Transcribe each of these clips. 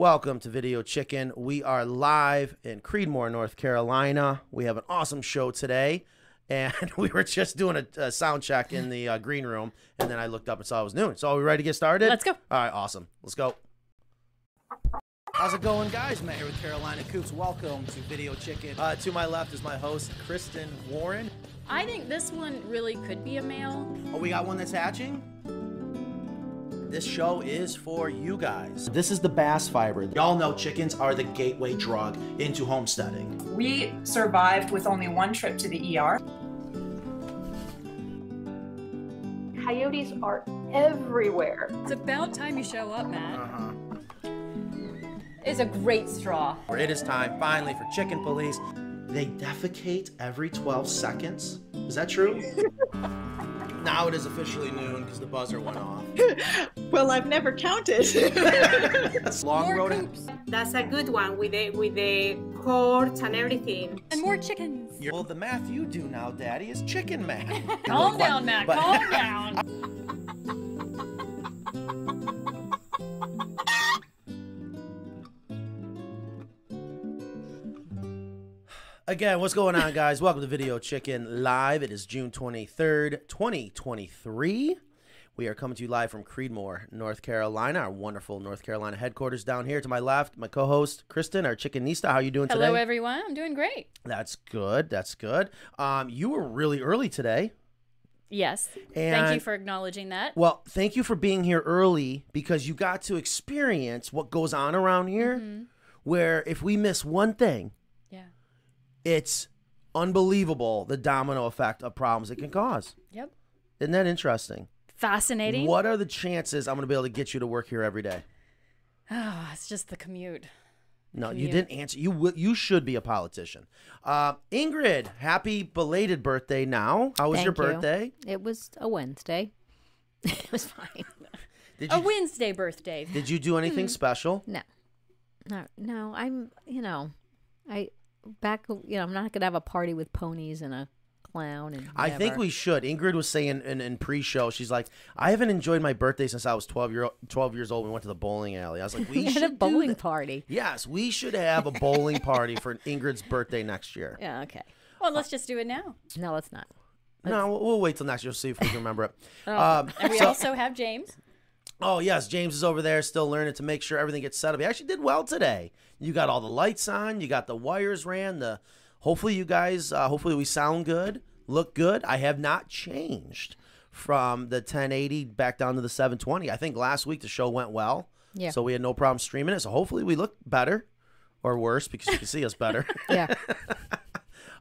Welcome to Video Chicken. We are live in Creedmoor, North Carolina. We have an awesome show today. And we were just doing a, a sound check in the uh, green room. And then I looked up and saw it was noon. So, are we ready to get started? Let's go. All right, awesome. Let's go. How's it going, guys? Matt here with Carolina Coops. Welcome to Video Chicken. Uh, to my left is my host, Kristen Warren. I think this one really could be a male. Oh, we got one that's hatching? This show is for you guys. This is the bass fiber. Y'all know chickens are the gateway drug into homesteading. We survived with only one trip to the ER. Coyotes are everywhere. It's about time you show up, Matt. Uh-huh. It's a great straw. It is time finally for chicken police. They defecate every 12 seconds. Is that true? now it is officially noon because the buzzer went off. Well, I've never counted. Long More road. coops That's a good one with the with the courts and everything. and more chickens. Well, the math you do now, Daddy, is chicken math. Calm down, Matt. Calm down. Again, what's going on, guys? Welcome to Video Chicken Live. It is June 23rd, 2023. We are coming to you live from Creedmoor, North Carolina, our wonderful North Carolina headquarters down here. To my left, my co-host, Kristen, our chickenista. How are you doing Hello, today? Hello, everyone. I'm doing great. That's good. That's good. Um, you were really early today. Yes. And, Thank you for acknowledging that. Well, thank you for being here early because you got to experience what goes on around here. Mhm. Where if we miss one thing. It's unbelievable the domino effect of problems it can cause. Yep. Isn't that interesting? Fascinating. What are the chances I'm going to be able to get you to work here every day? Oh, it's just the commute. No, you didn't answer. You wi- you should be a politician. Uh, Ingrid, happy belated birthday now. How was your Thank you. birthday? It was a Wednesday. it was fine. Did you, A Wednesday birthday. did you do anything Hmm. special? No, no, no. I'm, you know, I back. You know, I'm not gonna have a party with ponies and a clown and. I think we should. Ingrid was saying in, in pre-show, she's like, I haven't enjoyed my birthday since I was 12 year 12 years old. We went to the bowling alley. I was like, we had should a bowling party. Yes, we should have a bowling party for Ingrid's birthday next year. Yeah. Okay. Well, let's just do it now. No, let's not. No, we'll, we'll wait till next year. See if we can remember it. Oh. Um, And we so- also have James. Oh yes, James is over there still learning to make sure everything gets set up. He actually did well today. You got all the lights on. You got the wires ran. The hopefully you guys. Uh, hopefully we sound good, look good. I have not changed from the 1080 back down to the 720. I think last week the show went well. Yeah. So we had no problem streaming it. So hopefully we look better or worse because you can see us better. Yeah.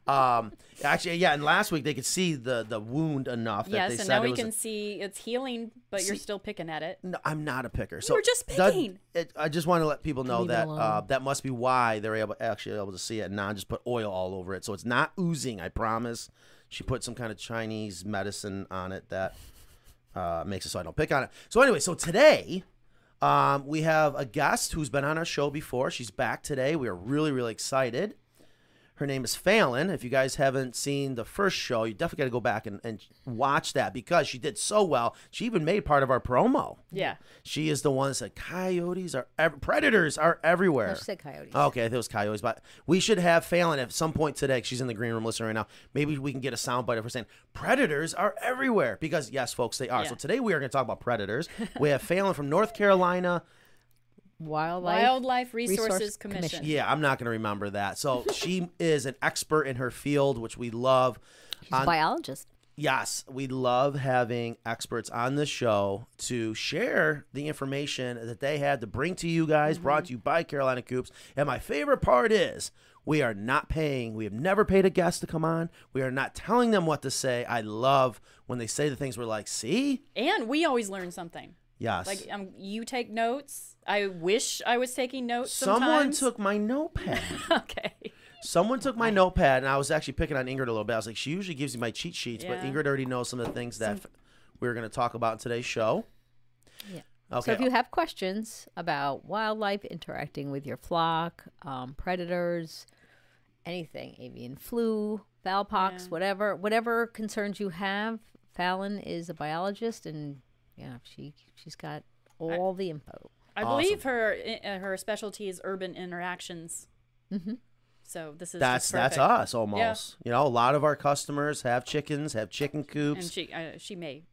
um, actually, yeah. And last week they could see the the wound enough that Yes, they and said now it we can a- see it's healing, but you're still picking at it. No, I'm not a picker. So were just that- picking. it, I just want to let people know Leave that uh, that must be why they're able actually able to see it and not just put oil all over it. So it's not oozing. I promise. She put some kind of Chinese medicine on it that uh, makes it so I don't pick on it. So anyway, so today. Um, we have a guest who's been on our show before. She's back today. We are really, really excited. Her name is Falyn. If you guys haven't seen the first show, you definitely got to go back and, and watch that because she did so well. She even made part of our promo. Yeah. She is the one that said coyotes are ev- predators are everywhere. No, she said coyotes. Okay, I think it was coyotes, but we should have Falyn at some point today. 'cause She's in the green room listening right now. Maybe we can get a soundbite of her saying predators are everywhere because yes, folks, they are. Yeah. So today we are going to talk about predators. we have Falyn from North Carolina. Wildlife. Wildlife Resources Resource Commission. Commission. Yeah, I'm not going to remember that. So she is an expert in her field, which we love. She's a biologist. Yes, we love having experts on the show to share the information that they had to bring to you guys, brought to you by Carolina Coops. And my favorite part is we are not paying, we have never paid a guest to come on. We are not telling them what to say. I love when they say the things we're like, see? And we always learn something. Yes. Like um, you take notes. I wish I was taking notes. Someone sometimes. took my notepad. okay. Someone took my notepad, and I was actually picking on Ingrid a little bit. I was like, she usually gives you my cheat sheets, but Ingrid already knows some of the things that we are going to talk about in today's show. Yeah. Okay. So if you have questions about wildlife interacting with your flock, um, predators, anything, avian flu, fowl pox, Yeah. whatever, whatever concerns you have, Falyn is a biologist, and yeah, she she's got all the info. I Awesome. believe her uh, her specialty is urban interactions. Mm-hmm. So this is That's that's us almost. You know, a lot of our customers have chickens, have chicken And coops. she uh, she may.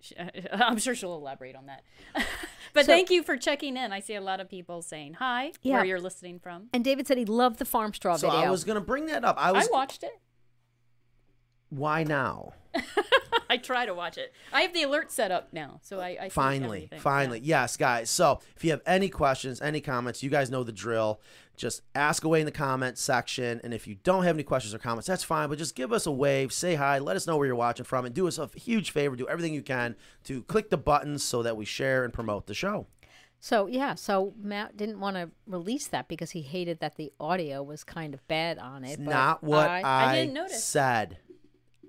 She, I'm sure she'll elaborate on that. but So- thank you for checking in. I see a lot of people saying hi Yeah. where you're listening from. And David said he loved the farm straw so video. I was gonna bring that up. I was, I watched it. why now? I try to watch it. I have the alert set up now, so I, I Finally, finally. Yeah. Yes, guys. So if you have any questions, any comments, you guys know the drill. Just ask away in the comment section. And if you don't have any questions or comments, that's fine. But just give us a wave, say hi, let us know where you're watching from, and do us a huge favor. Do everything you can to click the buttons so that we share and promote the show. So yeah, so Matt didn't want to release that because he hated that the audio was kind of bad on it. It's but not what I, I didn't notice. said.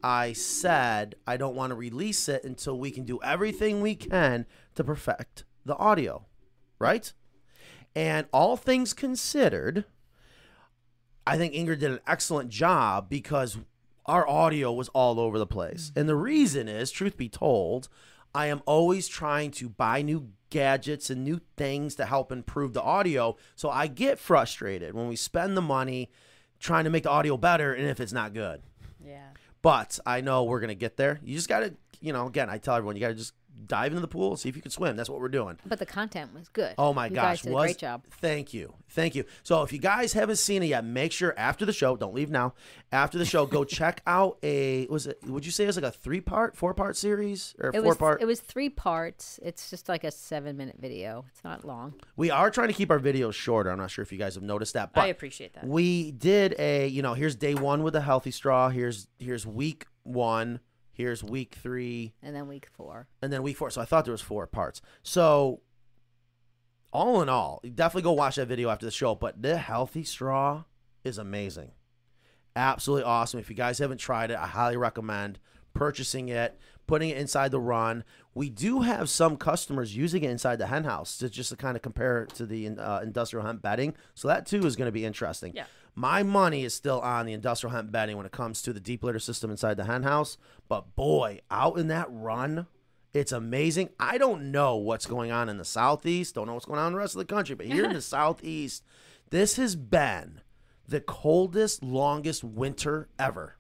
I said I don't want to release it until we can do everything we can to perfect the audio, right? And all things considered, I think Ingrid did an excellent job because our audio was all over the place. Mm. And the reason is, truth be told, I am always trying to buy new gadgets and new things to help improve the audio. So I get frustrated when we spend the money trying to make the audio better and if it's not good. Yeah. But I know we're to get there. You just got to, you know, again, I tell everyone, you got to just dive into the pool, see if you can swim. That's what we're doing. but the content was good. Oh my you gosh, was a great job. Thank you, thank you. So if you guys haven't seen it yet, make sure after the show, don't leave now. After the show, go check out a was it? Would you say it was like a three part, four part series or It four was part? it was three parts. It's just like a seven minute video. It's not long. we are trying to keep our videos shorter. I'm not sure if you guys have noticed that, but I appreciate that. we did a you know here's day one with the healthy straw. Here's here's week one. Here's week three. And then week four. and then week four. So I thought there was four parts. So all in all, definitely go watch that video after the show. But the healthy straw is amazing, absolutely awesome. If you guys haven't tried it, I highly recommend purchasing it, putting it inside the run. We do have some customers using it inside the hen house to just to kind of compare it to the uh, industrial hemp bedding. So that too is going to be interesting. Yeah. My money is still on the industrial hemp bedding when it comes to the deep litter system inside the hen house. But boy, out in that run, it's amazing. I don't know what's going on in the southeast. Don't know what's going on in the rest of the country. But here in the southeast, this has been the coldest, longest winter ever.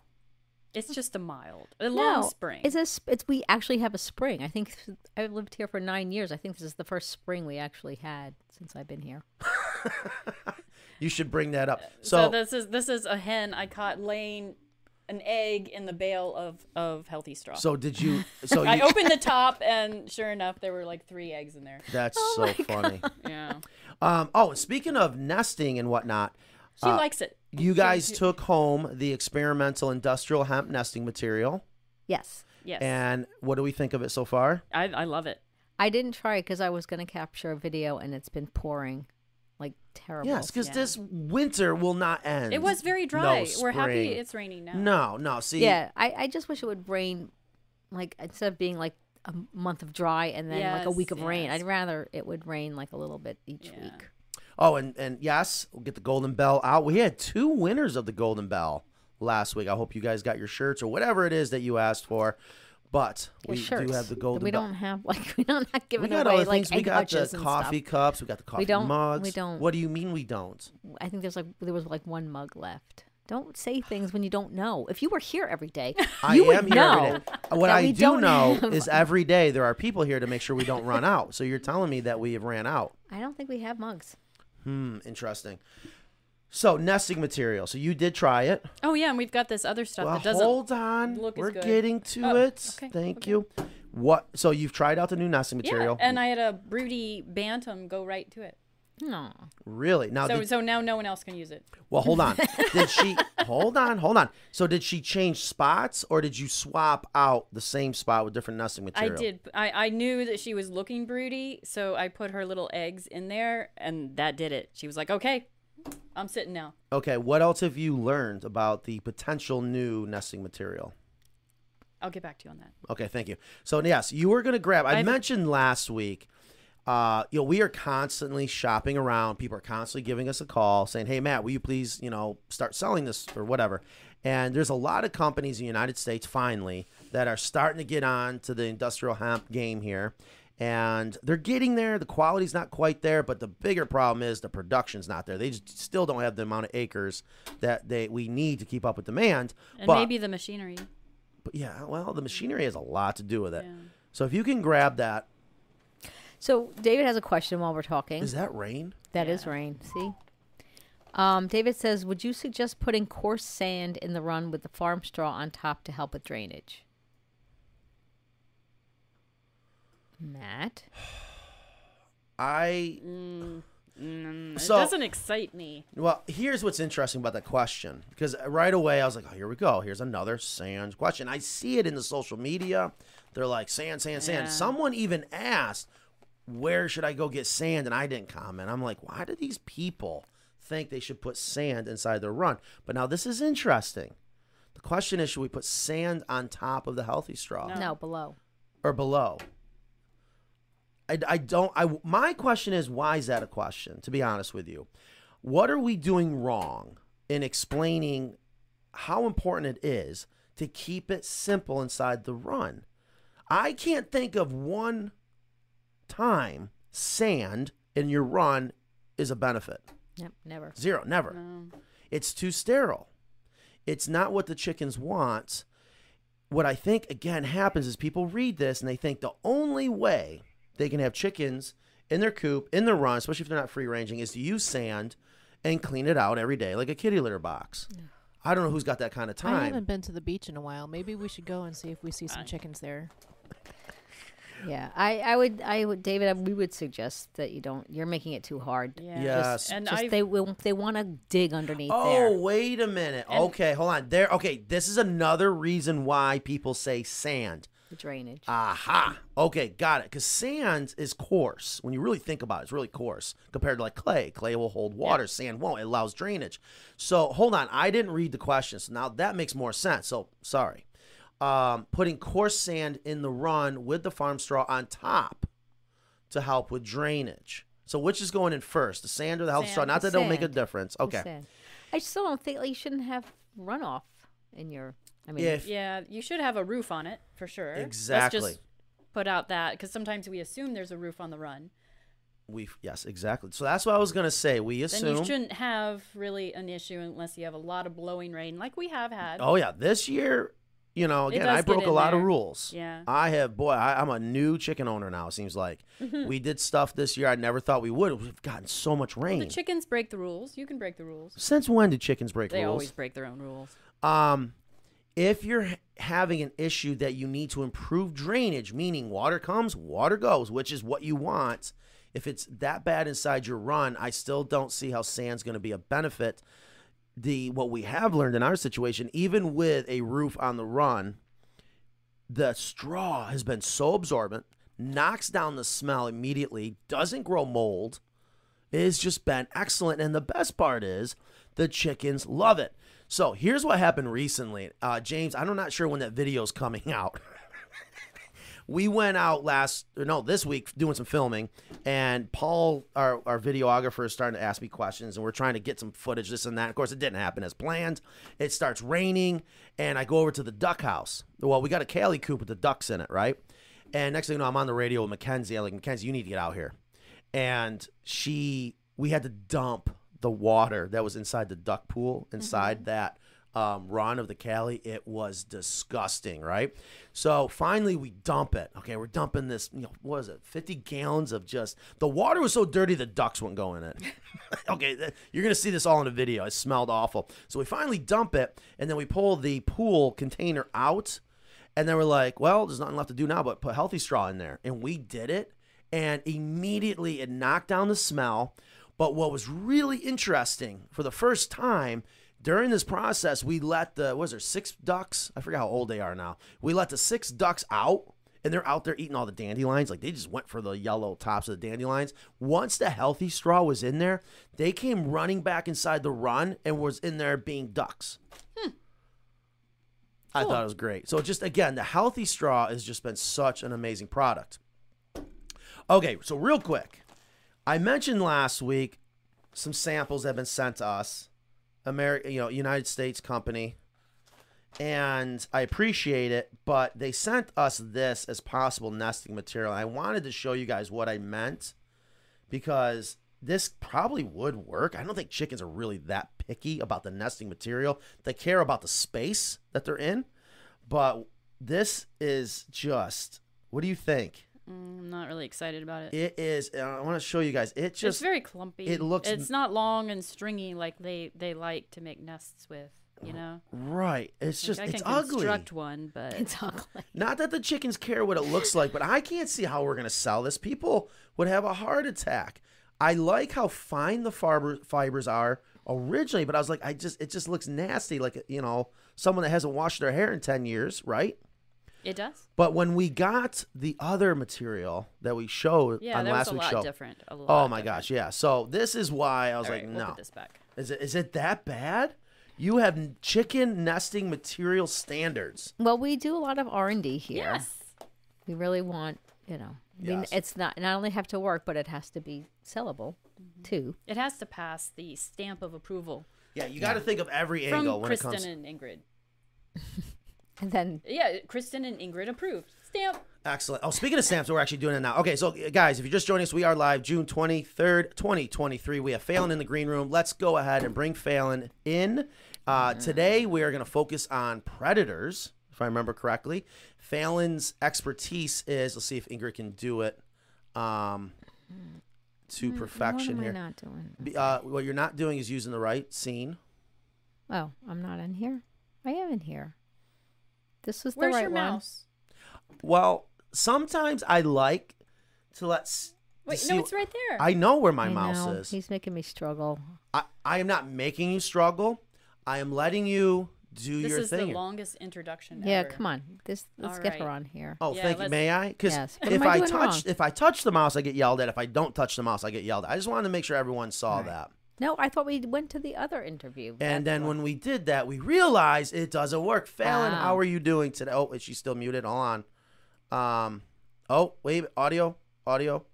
It's just a mild, a long no, spring. It's a it's we actually have a spring. I think I've lived here for nine years. I think this is the first spring we actually had since I've been here. You should bring that up. so, So, this is this is a hen I caught laying an egg in the bale of of healthy straw. so did you? So I you, opened the top, and sure enough, there were like three eggs in there. that's Oh so funny. Yeah, Um, oh, speaking of nesting and whatnot, she Uh, likes it. you guys she- took home the experimental industrial hemp nesting material. Yes, Yes, And what do we think of it so far? I I love it. I didn't try it because I was going to capture a video, and it's been pouring like terrible. Yes, because Yeah. this winter will not end. It was very No dry. We're happy it's raining now. No, no. See, yeah, I, I just wish it would rain, like instead of being like a month of dry and then like a week of rain. I'd rather it would rain like a little bit each Yeah. week. Oh, and and yes, we'll get the golden bell out. We had two winners of the golden bell last week. I hope you guys got your shirts or whatever it is that you asked for. But we shirts. do have the golden We don't have like we don't have we got away other like things. We got the coffee stuff. cups. We got the coffee don't- mugs. we don't- What do you mean we don't? I think there's like there was like one mug left. Don't say things when you don't know. If you were here every day, I you am would here know. What I do know have- is every day there are people here to make sure we don't run out. So you're telling me that we have ran out. I don't think we have mugs. Hmm, interesting. So nesting material. So you did try it. Oh yeah, and we've got this other stuff Well, that doesn't. hold on. look We're good. getting to Oh, it. okay, Thank okay. you. What? So you've tried out the new nesting material. yeah, material? and I had a broody bantam go right to it. No. really? Now, So did, so now no one else can use it. well, hold on. did she? Hold on, hold on. So did she change spots, or did you swap out the same spot with different nesting material? I did. I, I knew that she was looking broody, so I put her little eggs in there, and that did it. She was like, "Okay, I'm sitting now." Okay. What else have you learned about the potential new nesting material? I'll get back to you on that. Okay, thank you. So yes, you were gonna grab. I I've- mentioned last week. Uh, you know, we are constantly shopping around. People are constantly giving us a call saying, "Hey, Matt, will you please, you know, start selling this or whatever?" And there's a lot of companies in the United States finally that are starting to get on to the industrial hemp game here. And they're getting there. The quality's not quite there, but the bigger problem is the production's not there. They just still don't have the amount of acres that they we need to keep up with demand. And but, maybe the machinery. but yeah, well, the machinery has a lot to do with it. Yeah. So if you can grab that, So David has a question while we're talking. is that rain? That is rain. See. Um, David says, "Would you suggest putting coarse sand in the run with the farm straw on top to help with drainage?" Matt, I Mm, So- it doesn't excite me. Well, here's what's interesting about that question because right away I was like, oh, here we go. Here's another sand question. I see it in the social media. They're like, sand, sand, sand. Yeah. Someone even asked, where should I go get sand? And I didn't comment. I'm like, why do these people think they should put sand inside their run? But now this is interesting. The question is, should we put sand on top of the healthy straw? no, below. or below? I, I don't. I my question is why is that a question? To be honest with you, what are we doing wrong in explaining how important it is to keep it simple inside the run? I can't think of one time sand in your run is a benefit. Yep, never. Zero, never. No. It's too sterile. It's not what the chickens want. What I think again happens is people read this and they think the only way they can have chickens in their coop, in their run, especially if they're not free ranging, is to use sand and clean it out every day like a kitty litter box. I don't know who's got that kind of time. I haven't been to the beach in a while. Maybe we should go and see if we see some chickens there. Yeah, I, I would, I would, David, I- we would suggest that you don't. You're making it too hard. Yeah. Yes. And Just I they will, they want to dig underneath Oh, there. wait a minute. And- okay, hold on. There okay, this is another reason why people say sand. The drainage. Aha. Okay, got it. Because sand is coarse. When you really think about it, it's really coarse compared to like clay. Clay will hold water. Sand won't. It allows drainage. So hold on. I didn't read the question. So now that makes more sense. So sorry. Um, putting coarse sand in the run with the farm straw on top to help with drainage. So which is going in first, the sand or the health straw? Not that it'll make a difference. Okay. I still don't think like, you shouldn't have runoff in your. I mean, If yeah, you should have a roof on it for sure. Exactly. Let's just put out that because sometimes we assume there's a roof on the run. we yes, exactly. So that's what I was gonna say. We assume Then you shouldn't have really an issue unless you have a lot of blowing rain, like we have had. Oh yeah, this year, you know, again, I broke a in lot of rules. Yeah. I have, boy, I, I'm a new chicken owner now. It seems like we did stuff this year I never thought we would. We've gotten so much rain. The chickens break the rules. You can break the rules. Since when did chickens break They rules? They always break their own rules. Um, if you're having an issue that you need to improve drainage, meaning water comes, water goes, which is what you want. If it's that bad inside your run, I still don't see how sand's going to be a benefit. The what we have learned in our situation, even with a roof on the run, the straw has been so absorbent, knocks down the smell immediately, doesn't grow mold. It's just been excellent. And the best part is the chickens love it. So here's what happened recently. Uh, James, I'm not sure when that video's coming out. we went out last, or no, this week doing some filming, and Paul, our, our videographer, is starting to ask me questions, and we're trying to get some footage, this and that. Of course, it didn't happen as planned. It starts raining, and I go over to the duck house. Well, we got a Cali coop with the ducks in it, right? And next thing you know, I'm on the radio with Mackenzie. I'm like, Mackenzie, you need to get out here. And she, we had to dump the water that was inside the duck pool inside that um, run of the Cali. It was disgusting, right? So finally, we dump it. Okay, we're dumping this. You know, what is it? Fifty gallons of just the water was so dirty the ducks wouldn't go in it. okay, th- you're gonna see this all in a video. It smelled awful. So we finally dump it, and then we pull the pool container out, and then we're like, well, there's nothing left to do now but put healthy straw in there, and we did it, and immediately it knocked down the smell. But what was really interesting for the first time during this process, we let the was there six ducks? I forget how old they are now. We let the six ducks out, and they're out there eating all the dandelions. Like they just went for the yellow tops of the dandelions. Once the healthy straw was in there, they came running back inside the run and was in there being ducks. Hmm. I thought it was great. So just again, the healthy straw has just been such an amazing product. Okay, so real quick, I mentioned last week some samples have been sent to us. America, you know, United States company, and I appreciate it. But they sent us this as possible nesting material. I wanted to show you guys what I meant because this probably would work. I don't think chickens are really that picky about the nesting material. They care about the space that they're in, but this is just. What do you think? Mm, I'm not really excited about it. It is. uh, I want to show you guys. It it's just very clumpy. it looks- It's not long and stringy like they they like to make nests with. You know. right. It's Like, just I it's can ugly. construct one, but It's ugly. Not that the chickens care what it looks like, but I can't see how we're going to sell this. People would have a heart attack. I like how fine the fiber, fibers are originally, but I was like, I just it just looks nasty, like you know someone that hasn't washed their hair in ten years, right? It does. But when we got the other material that we showed Yeah, on that was last a week's lot show, different. A oh my different. gosh, yeah. So this is why I was All like, right, we'll no, put this back. is it is it that bad? You have chicken nesting material standards. Well, we do a lot of R and D here. Yes. We really want, you know, I mean, Yes. it's not not only have to work, but it has to be sellable Mm-hmm. too. It has to pass the stamp of approval Yeah, you got to think of every from angle when Kristen it comes. Kristen and Ingrid. And then Yeah, Kristen and Ingrid approved. Stamp. Excellent. Oh, speaking of stamps, we're actually doing it now. Okay, so guys, if you're just joining us, we are live June 23rd, 2023. We have Falyn in the green room. Let's go ahead and bring Falyn in. Uh, today, we are going to focus on predators, if I remember correctly. Falyn's expertise is, let's see if Ingrid can do it um, to perfection what am here. I not doing? Uh, what you're not doing is using the right scene. Oh, I'm not in here. I am in here. This was the Where's right your one. mouse? Well, sometimes I like to let. s- to Wait, see no, it's right there. I know where my I mouse know. is. He's making me struggle. I, I am not making you struggle. I am letting you do this your thing. This is the longest introduction Yeah, ever. come on. This let's All get her on here. oh, Yeah, thank you. May I? Because Yes. What if am I I, touch wrong? if I touch the mouse, I get yelled at. If I don't touch the mouse, I get yelled at. I just wanted to make sure everyone saw that. No, I thought we went to the other interview. And That's then what- when we did that, we realized it doesn't work. Falyn, how are you doing today? Oh, is she still muted? Hold on. Um, oh wait, audio, audio.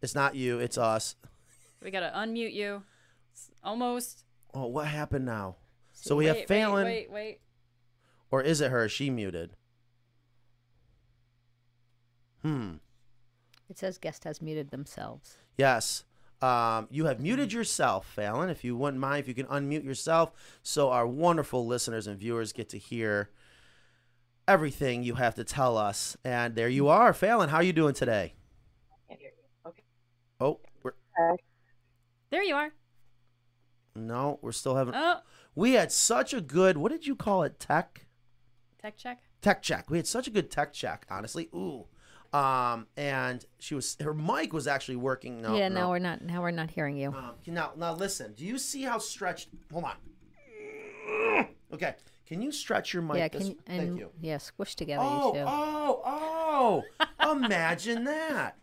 It's not you. It's us. We gotta unmute you. It's almost. Oh, what happened now? So we wait, have wait, Falyn, Wait, wait. or is it her? Is she muted? Hmm. it says guest has muted themselves. Yes. Um, you have muted yourself, Falyn. If you wouldn't mind, if you can unmute yourself so our wonderful listeners and viewers get to hear everything you have to tell us. And there you are, Falyn. How are you doing today? Okay. Oh, we're, There you are. no, we're still having. Oh, We had such a good. What did you call it? Tech tech check. tech check. We had such a good tech check. Honestly, ooh. Um, and she was her mic was actually working. No, yeah, no. now we're not. Now we're not hearing you. Um, now, now listen. Do you see how stretched? Hold on. Okay. Can you stretch your mic? yeah, this- can you, and Thank you. yeah, squish together Oh, you two. oh, oh! Imagine that.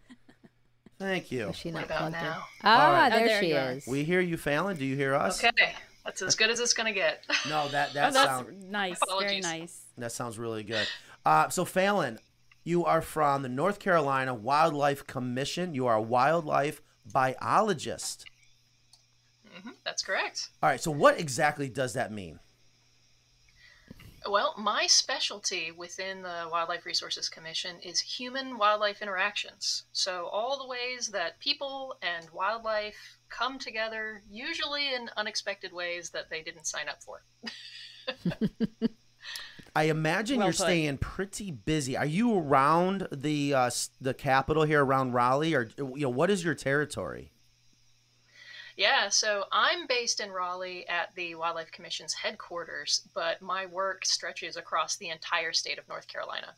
Thank you. Is she not about plugged in? now? Ah, right. Oh, there, there she is. We hear you, Falyn. Do you hear us? Okay, that's as good as it's gonna get. No, that that oh, sounds nice. Very nice. that sounds really good. Uh, so Falyn, you are from the North Carolina Wildlife Commission. You are a wildlife biologist. hmm that's correct. All right. So what exactly does that mean? Well, my specialty within the Wildlife Resources Commission is human wildlife interactions. So, all the ways that people and wildlife come together, usually in unexpected ways that they didn't sign up for. I imagine Well you're put. staying pretty busy. Are you around the uh, the capital here around Raleigh, or you know what is your territory? Yeah, so I'm based in Raleigh at the Wildlife Commission's headquarters, but my work stretches across the entire state of North Carolina.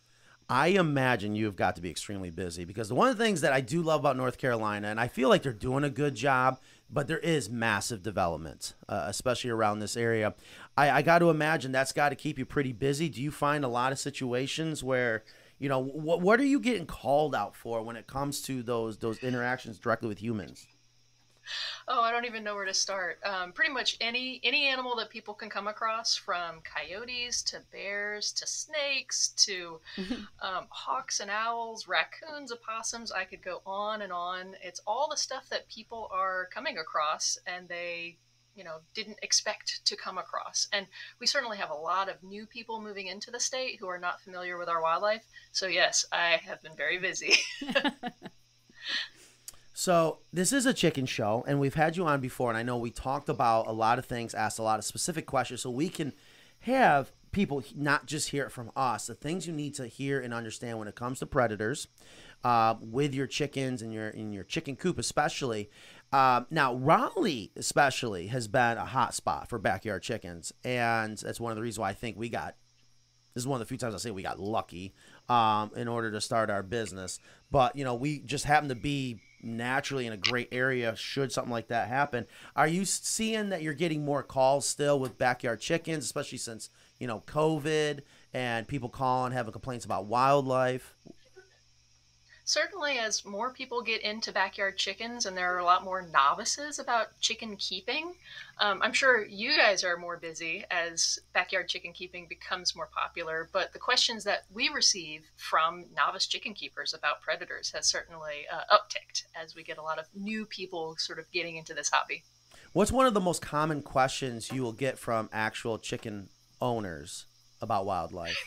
I imagine you've got to be extremely busy because one of the things that I do love about North Carolina, and I feel like they're doing a good job, but there is massive development, uh, especially around this area. I, I got to imagine that's got to keep you pretty busy. Do you find a lot of situations where, you know, what what are you getting called out for when it comes to those those interactions directly with humans? Oh, I don't even know where to start. Um, pretty much any any animal that people can come across, from coyotes to bears to snakes to um, hawks and owls, raccoons, opossums. I could go on and on. It's all the stuff that people are coming across, and they, you know didn't expect to come across. And we certainly have a lot of new people moving into the state who are not familiar with our wildlife. So yes, I have been very busy. So this is a chicken show, and we've had you on before, and I know we talked about a lot of things, asked a lot of specific questions, so we can have people not just hear it from us, the things you need to hear and understand when it comes to predators, uh, with your chickens and your in your chicken coop especially. Um, now Raleigh especially has been a hot spot for backyard chickens, and that's one of the reasons why I think we got this is one of the few times I say we got lucky um, in order to start our business. But you know, we just happen to be naturally in a great area. Should something like that happen, are you seeing that you're getting more calls still with backyard chickens, especially since you know COVID and people calling having complaints about wildlife? Certainly, as more people get into backyard chickens and there are a lot more novices about chicken keeping, um, I'm sure you guys are more busy as backyard chicken keeping becomes more popular. But the questions that we receive from novice chicken keepers about predators has certainly uh, upticked as we get a lot of new people sort of getting into this hobby. What's one of the most common questions you will get from actual chicken owners about wildlife?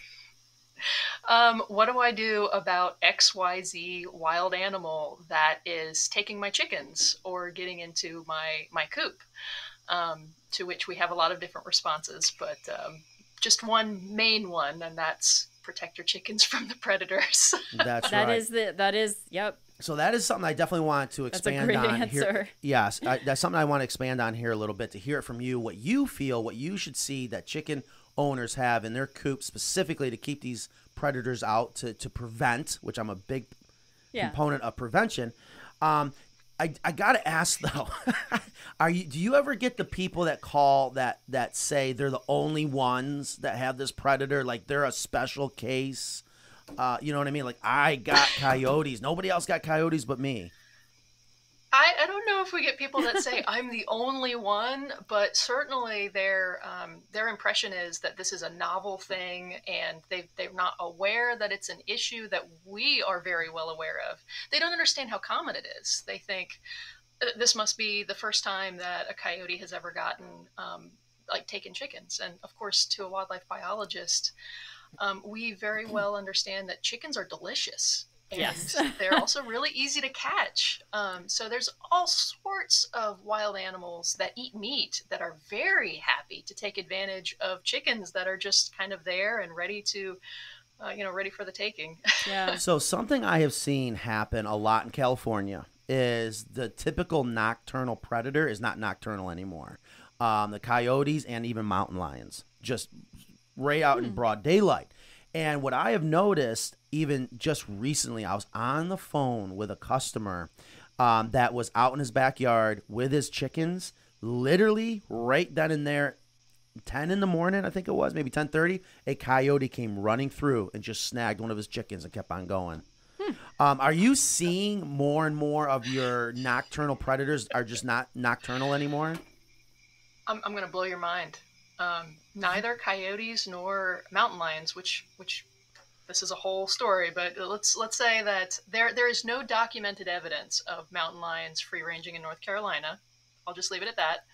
Um, what do I do about XYZ wild animal that is taking my chickens or getting into my, my coop? Um, to which we have a lot of different responses, but um, just one main one, and that's protect your chickens from the predators. That's That right. is the that is yep. So that is something I definitely want to That's a expand great on here. Yes, I, that's something I want to expand on here a little bit to hear it from you. What you feel, what you should see that chicken owners have in their coop specifically to keep these predators out to to prevent, which I'm a big Yeah. component of prevention. Um, I, I gotta ask though, are you do you ever get the people that call that that say they're the only ones that have this predator, like they're a special case? Uh, you know what I mean? Like I got coyotes, nobody else got coyotes but me. I, I don't know if we get people that say I'm the only one, but certainly their um, their impression is that this is a novel thing, and they they're not aware that it's an issue that we are very well aware of. They don't understand how common it is. They think "Uh, this must be the first time that a coyote has ever gotten um, like taken chickens, and of course, to a wildlife biologist, um, we very well understand that chickens are delicious and Yes. they're also really easy to catch. Um, so there's all sorts of wild animals that eat meat that are very happy to take advantage of chickens that are just kind of there and ready to, uh, you know, ready for the taking. Yeah. So something I have seen happen a lot in California is the typical nocturnal predator is not nocturnal anymore. Um, the coyotes and even mountain lions just ray out in broad daylight. And what I have noticed, even just recently, I was on the phone with a customer um, that was out in his backyard with his chickens, literally right then and there 10 in the morning, I think it was, maybe 10:30, a coyote came running through and just snagged one of his chickens and kept on going. Um, are you seeing more and more of your nocturnal predators are just not nocturnal anymore? I'm, I'm going to blow your mind. Um, neither coyotes nor mountain lions, which which this is a whole story, but let's let's say that there there is no documented evidence of mountain lions free ranging in North Carolina. I'll just leave it at that.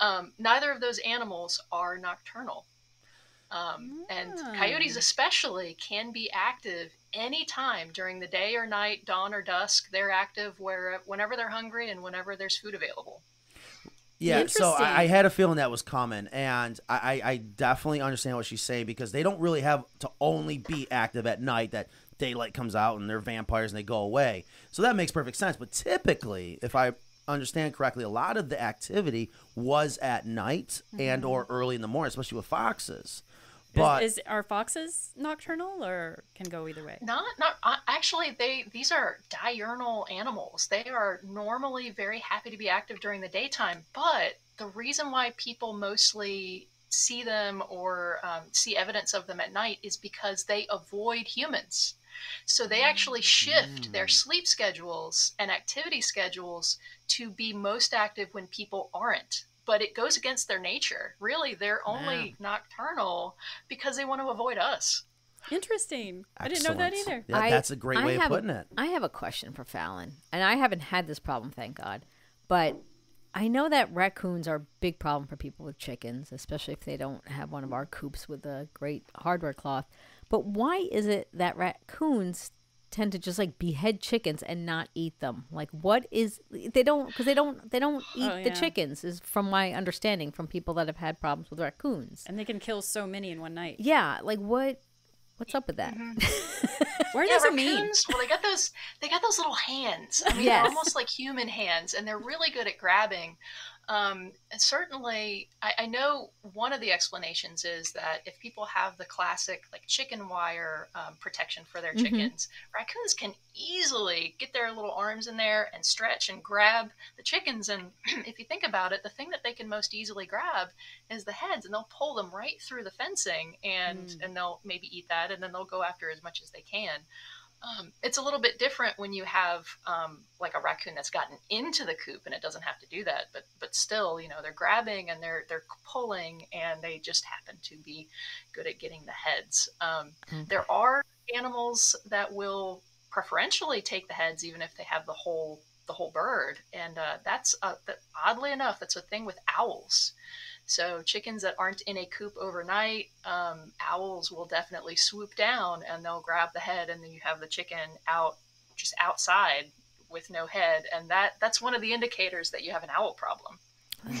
Um, neither of those animals are nocturnal. Um, and coyotes, especially, can be active anytime during the day or night, dawn or dusk. They're active where whenever they're hungry and whenever there's food available. Yeah, so I, I had a feeling that was coming, and I, I I definitely understand what she's saying because they don't really have to only be active at night. That daylight comes out and they're vampires and they go away. So that makes perfect sense. But typically, if I understand correctly, a lot of the activity was at night and mm-hmm. or early in the morning, especially with foxes. But is, is are foxes nocturnal or can go either way? Not, not uh, actually. They these are diurnal animals. They are normally very happy to be active during the daytime. But the reason why people mostly see them or um, see evidence of them at night is because they avoid humans. So they actually shift their sleep schedules and activity schedules to be most active when people aren't. But it goes against their nature. Really, they're only nocturnal because they want to avoid us. Interesting. I didn't know that either. Yeah, I- that's a great I way of have a- putting it. I have a question for Falyn, and I haven't had this problem, thank God. But I know that raccoons are a big problem for people with chickens, especially if they don't have one of our coops with a great hardware cloth. But why is it that raccoons tend to just like behead chickens and not eat them? Like what is they don't because they don't they don't oh, eat Oh, the chickens is from my understanding from people that have had problems with raccoons. And they can kill so many in one night. Yeah, like what what's up with that? Mm-hmm. Where Yeah, does it mean? raccoons. Well, they got those. They got those little hands. I mean, Yes. they're almost like human hands, and they're really good at grabbing. Um, and certainly, I, I know one of the explanations is that if people have the classic like chicken wire um, protection for their Mhm. chickens, raccoons can easily get their little arms in there and stretch and grab the chickens. And if you think about it, the thing that they can most easily grab is the heads, and they'll pull them right through the fencing, and Mm. and they'll maybe eat that, and then they'll go after as much as they can. Um, it's a little bit different when you have um, like a raccoon that's gotten into the coop and it doesn't have to do that, but but still, you know, they're grabbing and they're they're pulling and they just happen to be good at getting the heads. Um, Okay. There are animals that will preferentially take the heads even if they have the whole the whole bird, and uh, that's uh, that, oddly enough, that's a thing with owls. So chickens that aren't in a coop overnight, um, owls will definitely swoop down and they'll grab the head, and then you have the chicken out just outside with no head, and that that's one of the indicators that you have an owl problem.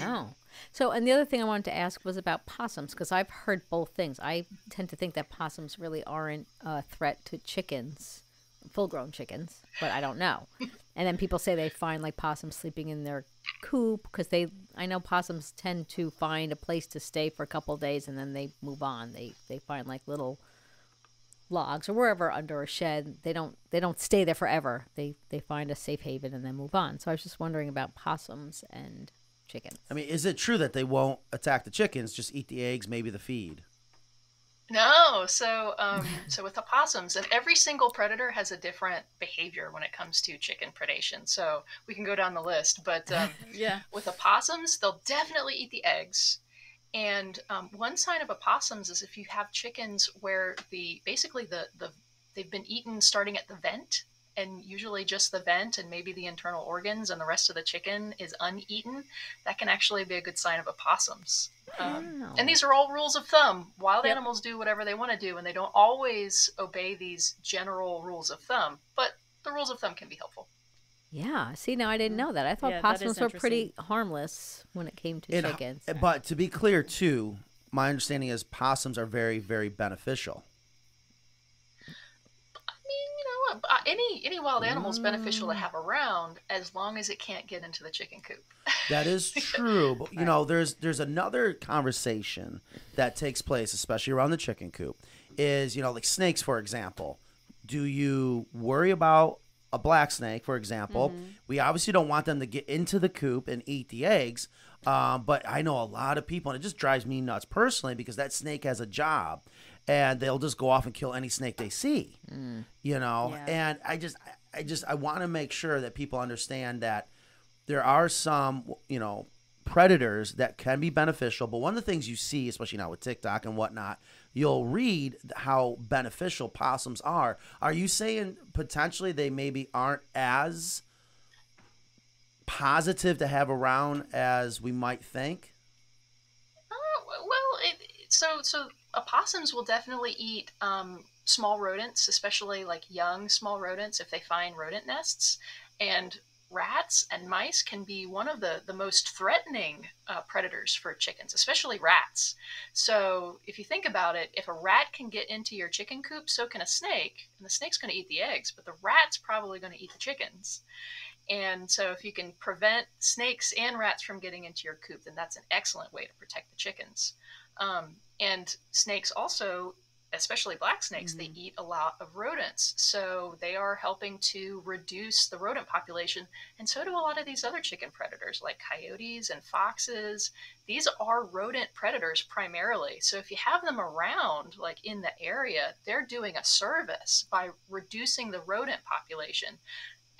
Oh. So, and the other thing I wanted to ask was about possums because I've heard both things. I tend to think that possums really aren't a threat to chickens, full grown chickens, but I don't know. and then people say they find like possums sleeping in their coop because they, I know possums tend to find a place to stay for a couple days and then they move on. They, they find like little logs or wherever under a shed they don't they don't stay there forever they they find a safe haven and then move on so i was just wondering about possums and chickens I mean, is it true that they won't attack the chickens, just eat the eggs, maybe the feed? No, so um, so with opossums, and every single predator has a different behavior when it comes to chicken predation. So we can go down the list, but um, Yeah. with opossums, they'll definitely eat the eggs. And um, one sign of opossums is if you have chickens where the basically the the they've been eaten starting at the vent, and usually just the vent and maybe the internal organs, and the rest of the chicken is uneaten. That can actually be a good sign of opossums. Um, Wow. and these are all rules of thumb. Wild Yep. animals do whatever they want to do, and they don't always obey these general rules of thumb. But the rules of thumb can be helpful. Yeah. See, now I didn't know that. I thought. Yeah, possums were pretty harmless when it came to It- chickens. But to be clear, too, my understanding is possums are very, very beneficial. I mean, you know, uh, Uh, any any wild animal is beneficial to mm. have around as long as it can't get into the chicken coop. That is true, but you know, there's there's another conversation that takes place, especially around the chicken coop, is you know, like snakes, for example. Do you worry about a black snake, for example? Mm-hmm. We obviously don't want them to get into the coop and eat the eggs, um, but I know a lot of people, and it just drives me nuts personally because that snake has a job, and they'll just go off and kill any snake they see, you know. Yeah. And I just, I just, I want to make sure that people understand that there are some, you know, predators that can be beneficial. But one of the things you see, especially now with TikTok and whatnot, you'll read how beneficial possums are. Are you saying potentially they maybe aren't as positive to have around as we might think? Uh, well, it, so so opossums will definitely eat um, small rodents, especially like young small rodents if they find rodent nests, and rats and mice can be one of the the most threatening uh, predators for chickens, especially rats. So if you think about it, if a rat can get into your chicken coop, so can a snake, and the snake's going to eat the eggs, but the rat's probably going to eat the chickens. And so, if you can prevent snakes and rats from getting into your coop, then that's an excellent way to protect the chickens. Um, and snakes also, especially black snakes, they eat a lot of rodents. So, they are helping to reduce the rodent population. And so do a lot of these other chicken predators like coyotes and foxes. These are rodent predators primarily. So, if you have them around, like in the area, they're doing a service by reducing the rodent population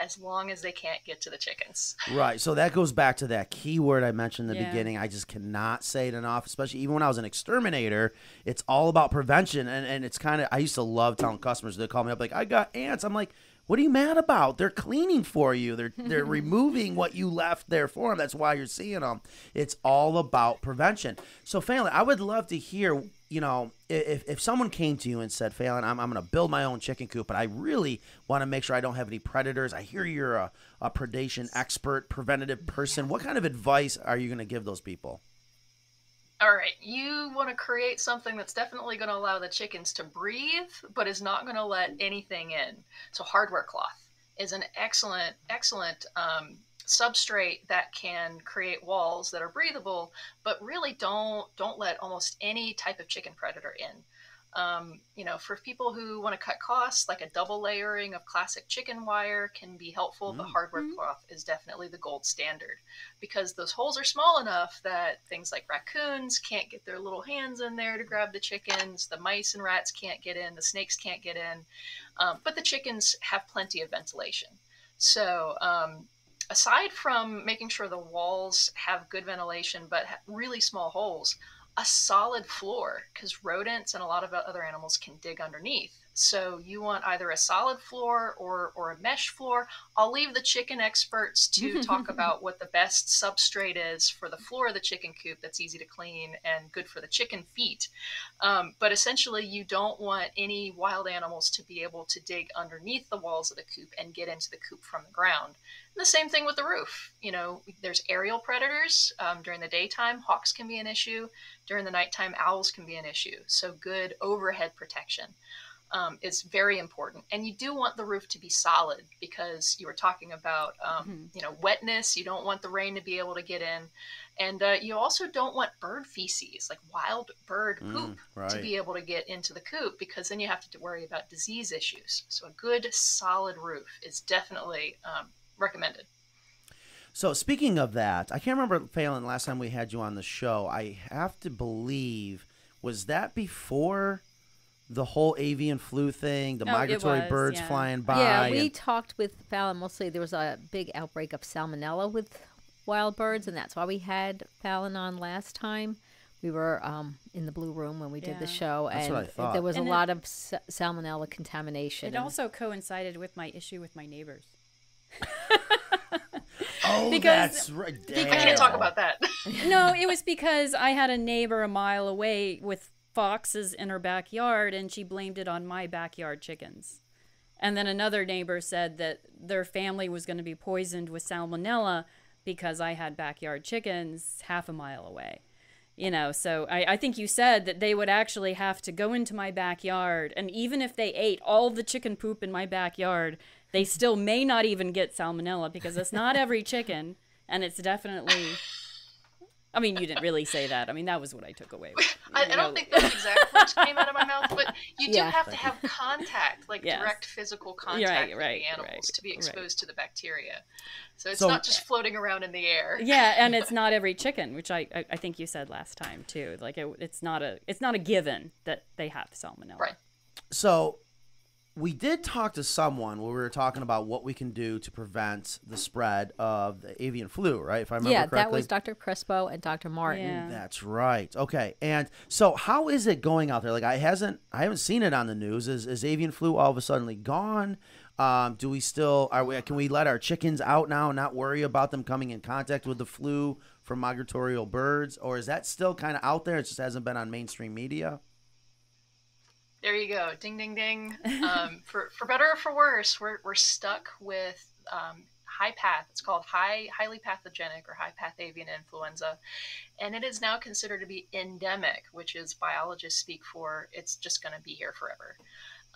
as long as they can't get to the chickens. Right. So that goes back to that key word I mentioned in the Yeah. beginning. I just cannot say it enough, especially even when I was an exterminator. It's all about prevention. And, and it's kind of, I used to love telling customers, they call me up like, I got ants. I'm like, What are you mad about? They're cleaning for you. They're they're removing what you left there for them. That's why you're seeing them. It's all about prevention. So, Falyn, I would love to hear. You know, if, if someone came to you and said, Falyn, I'm, I'm going to build my own chicken coop, but I really want to make sure I don't have any predators. I hear you're a, a predation expert, preventative person. What kind of advice are you going to give those people? All right, you want to create something that's definitely going to allow the chickens to breathe, but is not going to let anything in. So, hardware cloth is an excellent, excellent um, substrate that can create walls that are breathable, but really don't don't let almost any type of chicken predator in. Um, you know, for people who want to cut costs, like a double layering of classic chicken wire can be helpful. Mm. The hardware cloth is definitely the gold standard because those holes are small enough that things like raccoons can't get their little hands in there to grab the chickens. The mice and rats can't get in. The snakes can't get in. Um, but the chickens have plenty of ventilation. So, um, aside from making sure the walls have good ventilation but really small holes, a solid floor because rodents and a lot of other animals can dig underneath. So you want either a solid floor or, or a mesh floor. I'll leave the chicken experts to talk about what the best substrate is for the floor of the chicken coop that's easy to clean and good for the chicken feet. Um, but essentially, you don't want any wild animals to be able to dig underneath the walls of the coop and get into the coop from the ground. And the same thing with the roof. You know, there's aerial predators um, during the daytime. Hawks can be an issue. During the nighttime, owls can be an issue. So good overhead protection um, is very important. And you do want the roof to be solid because you were talking about, um, Mhm. you know, wetness. You don't want the rain to be able to get in. And uh, you also don't want bird feces, like wild bird poop, Mm, to be able to get into the coop because then you have to worry about disease issues. So a good solid roof is definitely um, recommended. So speaking of that, I can't remember Falyn last time we had you on the show. I have to believe was that before the whole avian flu thing, the Oh, migratory was, birds yeah. flying by. Yeah, we and- talked with Falyn mostly. There was a big outbreak of salmonella with wild birds, and that's why we had Falyn on last time. We were um, in the blue room when we did the Yeah. show, That's and what I there was And a it- lot of sa- salmonella contamination. It also coincided with my issue with my neighbors. oh, because- that's right. I can't talk about that. no, it was because I had a neighbor a mile away with foxes in her backyard and she blamed it on my backyard chickens. And then another neighbor said that their family was going to be poisoned with salmonella because I had backyard chickens half a mile away. You know, so I, I think you said that they would actually have to go into my backyard, and even if they ate all the chicken poop in my backyard, they still may not even get salmonella because it's not every chicken, and it's definitely. I mean, you didn't really say that. I mean, that was what I took away. With, I, I know. don't think those exact words came out of my mouth, but you do Yeah. have to have contact, like Yes. direct physical Right, contact with right, the animals right, to be right. exposed to the bacteria. So it's So- not just floating around in the air. Yeah, and it's not every chicken, which I, I, I think you said last time too. Like it, it's not a it's not a given that they have salmonella. Right. So we did talk to someone where we were talking about what we can do to prevent the spread of the avian flu, right? If I remember yeah, correctly. Yeah, that was Dr. Crespo and Dr. Martin. Yeah. That's right. Okay. And so how is it going out there? Like I hasn't I haven't seen it on the news. Is is avian flu all of a sudden gone? Um, do we still are we can we let our chickens out now and not worry about them coming in contact with the flu from migratory birds? Or is that still kind of out there? It just hasn't been on mainstream media? There you go. Ding, ding, ding. Um, for, for better or for worse, we're, we're stuck with um, high path. It's called high, highly pathogenic or high path avian influenza. And it is now considered to be endemic, which is biologists speak for it's just going to be here forever.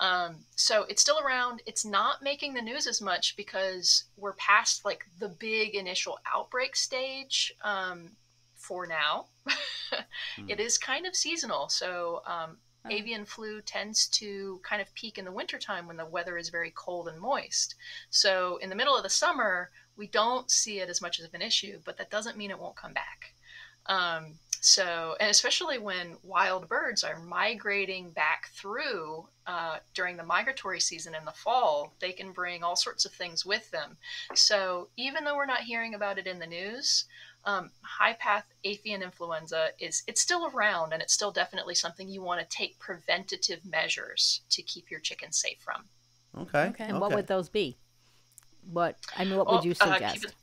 Um, so it's still around. It's not making the news as much because we're past like the big initial outbreak stage um, for now. It is kind of seasonal. So um, Oh. avian flu tends to kind of peak in the wintertime when the weather is very cold and moist. So in the middle of the summer, we don't see it as much of an issue, but that doesn't mean it won't come back. Um, so, and especially when wild birds are migrating back through uh, during the migratory season in the fall, they can bring all sorts of things with them. So, even though we're not hearing about it in the news, um, high path avian influenza is it's still around and it's still definitely something you want to take preventative measures to keep your chickens safe from. Okay. Okay. And what would those be? What I mean, what Well, would you uh, suggest? keep it-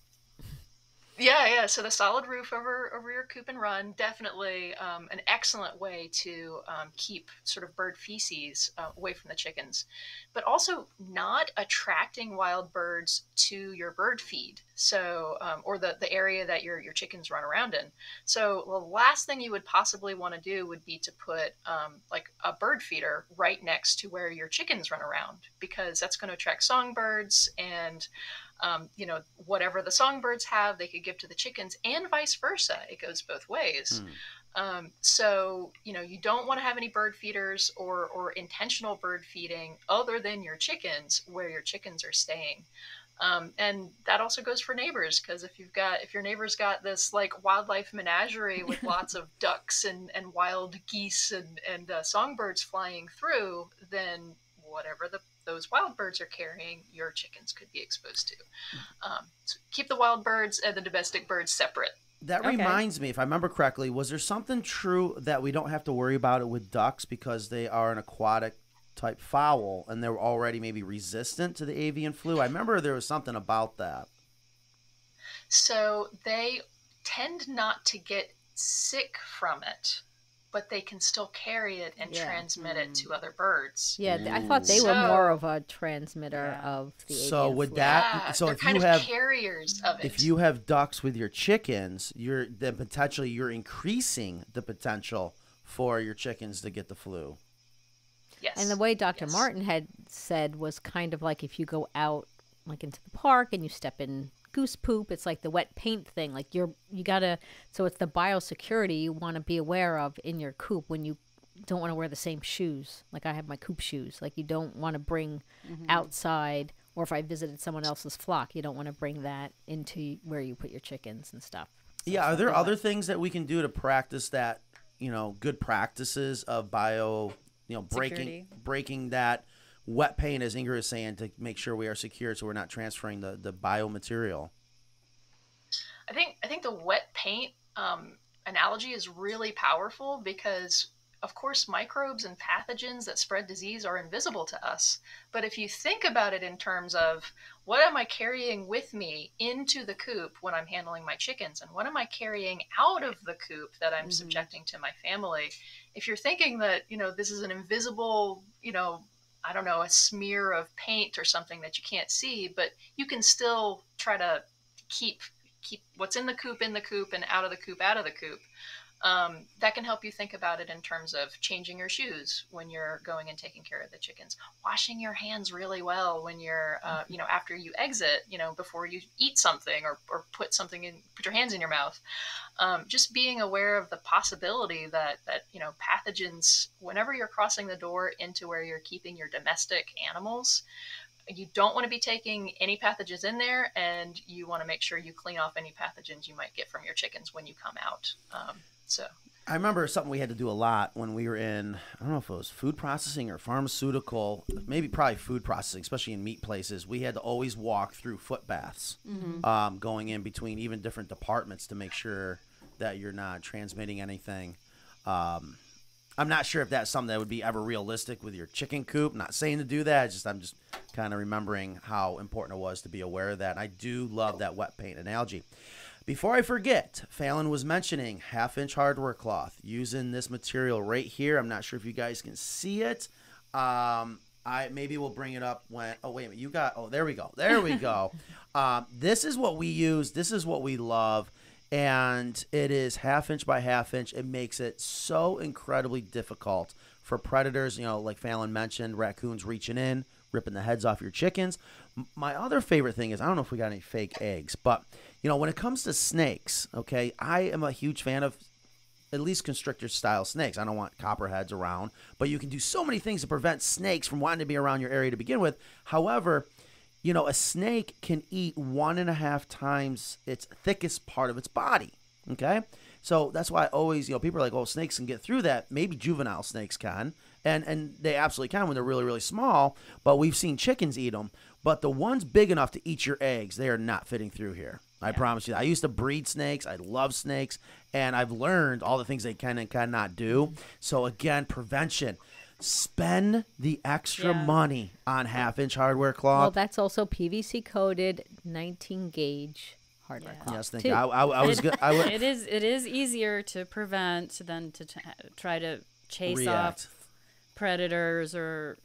Yeah, yeah. So the solid roof over over your coop and run definitely um, an excellent way to um, keep sort of bird feces uh, away from the chickens, but also not attracting wild birds to your bird feed. So um, or the the area that your your chickens run around in. So the last thing you would possibly want to do would be to put um, like a bird feeder right next to where your chickens run around because that's going to attract songbirds and um, you know, whatever the songbirds have, they could give to the chickens, and vice versa. It goes both ways. Um, so, you know, you don't want to have any bird feeders or, or intentional bird feeding other than your chickens where your chickens are staying. Um, and that also goes for neighbors because if you've got if your neighbor's got this like wildlife menagerie with lots of ducks and, and wild geese and and uh, songbirds flying through, then whatever the those wild birds are carrying, your chickens could be exposed to. Um, so keep the wild birds and the domestic birds separate. That Okay. reminds me, if I remember correctly, was there something true that we don't have to worry about it with ducks because they are an aquatic type fowl and they're already maybe resistant to the avian flu? I remember there was something about that. So they tend not to get sick from it, but they can still carry it and Yeah. transmit it to mm. other birds. yeah, th- I thought they mm. were more of a transmitter Yeah. of the. So avian would flu. that- Yeah, so if kind you of have- carriers of it. If you have ducks with your chickens, you're then potentially you're increasing the potential for your chickens to get the flu. yes. And the way Dr. yes. Martin had said was kind of like if you go out like into the park and you step in goose poop, it's like the wet paint thing. Like you're you gotta so it's the biosecurity you want to be aware of in your coop when you don't want to wear the same shoes. Like I have my coop shoes. Like you don't want to bring mm-hmm. outside or if I visited someone else's flock, you don't want to bring that into where you put your chickens and stuff. So Yeah, are there something other like- things that we can do to practice that, you know, good practices of bio, you know, breaking Security. breaking that wet paint as Ingrid is saying to make sure we are secure so we're not transferring the the biomaterial. I think I think the wet paint um, analogy is really powerful because, of course, microbes and pathogens that spread disease are invisible to us. But if you think about it in terms of what am I carrying with me into the coop when I'm handling my chickens, and what am I carrying out of the coop that I'm subjecting to my family, if you're thinking that you know this is an invisible, you know. I don't know, a smear of paint or something that you can't see, but you can still try to keep keep what's in the coop in the coop and out of the coop out of the coop. Um, that can help you think about it in terms of changing your shoes when you're going and taking care of the chickens, washing your hands really well when you're, uh, you know, after you exit, you know, before you eat something or, or put something in, put your hands in your mouth. Um, just being aware of the possibility that that you know pathogens, whenever you're crossing the door into where you're keeping your domestic animals, you don't want to be taking any pathogens in there and you want to make sure you clean off any pathogens you might get from your chickens when you come out. Um, so I remember something we had to do a lot when we were in, I don't know if it was food processing or pharmaceutical, maybe probably food processing, especially in meat places. We had to always walk through foot baths um, going in between even different departments to make sure that you're not transmitting anything. Um, I'm not sure if that's something that would be ever realistic with your chicken coop. Not saying to do that, it's just I'm just kind of remembering how important it was to be aware of that. And I do love that wet paint analogy. Before I forget, Falyn was mentioning half inch hardware cloth using this material right here. I'm not sure if you guys can see it. Um, I maybe we'll bring it up when. Oh wait a minute, you got. Oh there we go. There we go. um, this is what we use. This is what we love, and it is half inch by half inch. It makes it so incredibly difficult for predators. You know, like Falyn mentioned, raccoons reaching in, ripping the heads off your chickens. My other favorite thing is I don't know if we got any fake eggs, but you know when it comes to snakes, okay, I am a huge fan of at least constrictor style snakes. I don't want copperheads around, but you can do so many things to prevent snakes from wanting to be around your area to begin with. However, you know, a snake can eat one and a half times its thickest part of its body. Okay. So that's why I always, you know, people are like, oh, snakes can get through that. Maybe juvenile snakes can. And, and they absolutely can when they're really, really small. But we've seen chickens eat them. But the ones big enough to eat your eggs, they are not fitting through here. I promise you. I used to breed snakes. I love snakes. And I've learned all the things they can and cannot do. So, again, prevention. spend the extra Yeah. money on half inch hardware cloth. Well, that's also PVC coated 19 gauge hardware cloth. yes, thank too. you. I, I, I was good. I would it is it is easier to prevent than to t- try to chase react. off predators or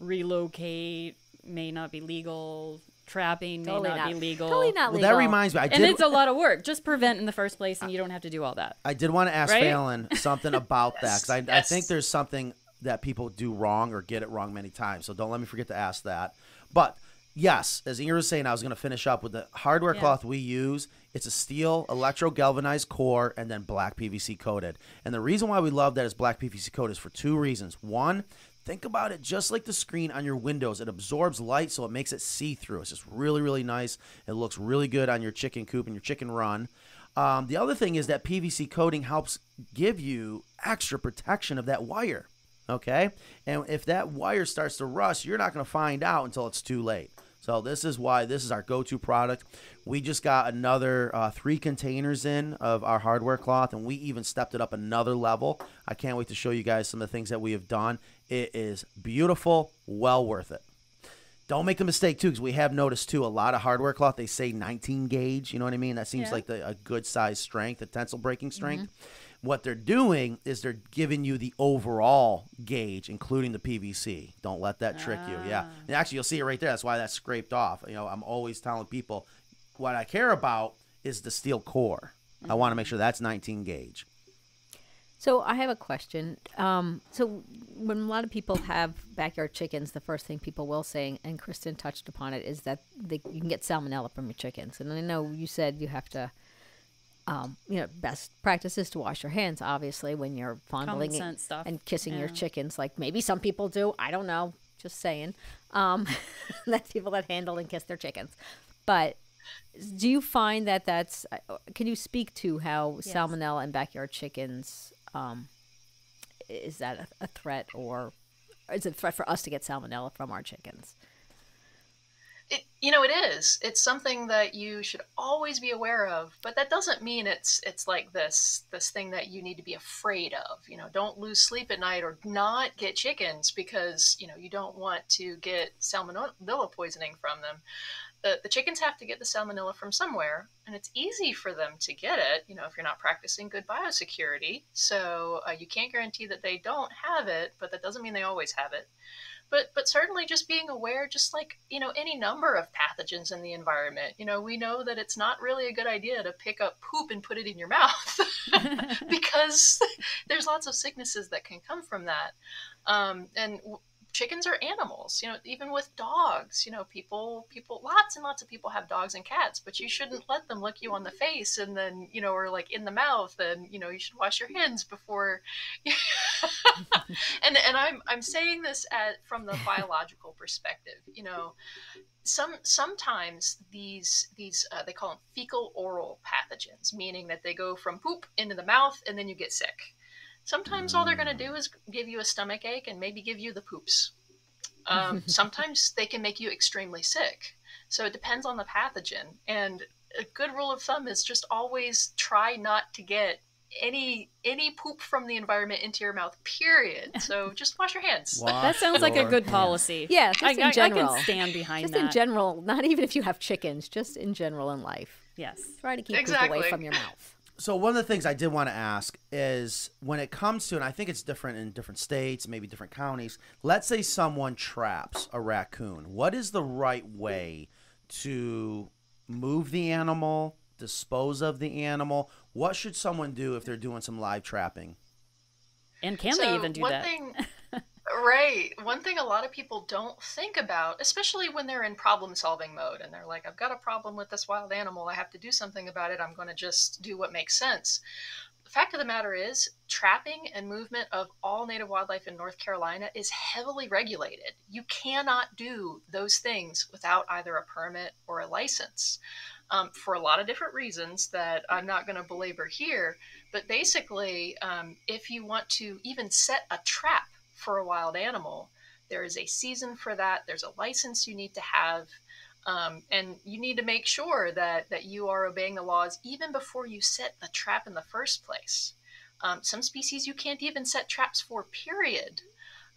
relocate may not be legal trapping Totally may not, not. be legal Totally not Well, legal. that reminds me. I and it's a lot of work just prevent in the first place and you don't have to do all that I did want to ask Right? Falyn something about that because I, I think there's something that people do wrong or get it wrong many times. So don't let me forget to ask that. But yes, as Ingrid was saying, I was going to finish up with the hardware Yeah. cloth we use. It's a steel electro galvanized core and then black PVC coated. And the reason why we love that is black PVC coated is for two reasons. One, think about it just like the screen on your windows. It absorbs light, so it makes it see through. It's just really, really nice. It looks really good on your chicken coop and your chicken run. Um, the other thing is that PVC coating helps give you extra protection of that wire. Okay? And if that wire starts to rust, you're not going to find out until it's too late. So this is why this is our go-to product. We just got another uh, three containers in of our hardware cloth, and we even stepped it up another level. I can't wait to show you guys some of the things that we have done. It is beautiful, well worth it. Don't make the mistake too, because we have noticed too a lot of hardware cloth. They say 19 gauge. You know what I mean? That seems Yeah. like the, a good size strength, a tensile breaking strength. What they're doing is they're giving you the overall gauge, including the PVC. Don't let that trick you. Yeah, and actually, you'll see it right there. That's why that's scraped off. You know, I'm always telling people what I care about is the steel core. I want to make sure that's 19 gauge. So I have a question. Um, so when a lot of people have backyard chickens, the first thing people will say, and Kristen touched upon it, is that they, you can get salmonella from your chickens. And I know you said you have to, um, you know, best practice is to wash your hands, obviously, when you're fondling it stuff, and kissing your chickens. Like maybe some people do. I don't know. Just saying. Um, that's people that handle and kiss their chickens. But do you find that that's? uh, Can you speak to how Yes. salmonella and backyard chickens? Um, is that a, a threat, or is it a threat for us to get salmonella from our chickens? It, you know, it is. It's something that you should always be aware of, but that doesn't mean it's it's like this this thing that you need to be afraid of. You know, don't lose sleep at night or not get chickens because you know you don't want to get salmonella poisoning from them. The, the chickens have to get the salmonella from somewhere, and it's easy for them to get it. You know, if you're not practicing good biosecurity, so uh, you can't guarantee that they don't have it, but that doesn't mean they always have it but but certainly just being aware just like you know any number of pathogens in the environment you know we know that it's not really a good idea to pick up poop and put it in your mouth because there's lots of sicknesses that can come from that. Um, and w- chickens are animals you know even with dogs you know people people lots and lots of people have dogs and cats but you shouldn't let them lick you on the face and then you know or like in the mouth and you know you should wash your hands before and and I'm I'm saying this at from the biological perspective. You know, some sometimes these these uh, they call them fecal oral pathogens, meaning that they go from poop into the mouth and then you get sick. Sometimes all they're going to do is give you a stomach ache and maybe give you the poops. Um, sometimes they can make you extremely sick. So it depends on the pathogen. And a good rule of thumb is just always try not to get any any poop from the environment into your mouth. Period. So just wash your hands. that sounds like a good your policy Yeah, just I, in I- I general. can stand behind Just that in general, not even if you have chickens, just in general in life. yes Try to keep poop away from your mouth. So one of the things I did want to ask is when it comes to, and I think it's different in different states, maybe different counties. Let's say someone traps a raccoon. What is the right way to move the animal, dispose of the animal? What should someone do if they're doing some live trapping? and can so they even do one that Thing, right. One thing a lot of people don't think about, especially when they're in problem solving mode and they're like, I've got a problem with this wild animal. I have to do something about it. I'm going to just do what makes sense. The fact of the matter is, trapping and movement of all native wildlife in North Carolina is heavily regulated. You cannot do those things without either a permit or a license. Um, for a lot of different reasons that I'm not going to belabor here. But basically, um, if you want to even set a trap for a wild animal, there is a season for that. There's a license you need to have. Um, and you need to make sure that, that you are obeying the laws even before you set the trap in the first place. Um, some species you can't even set traps for, period.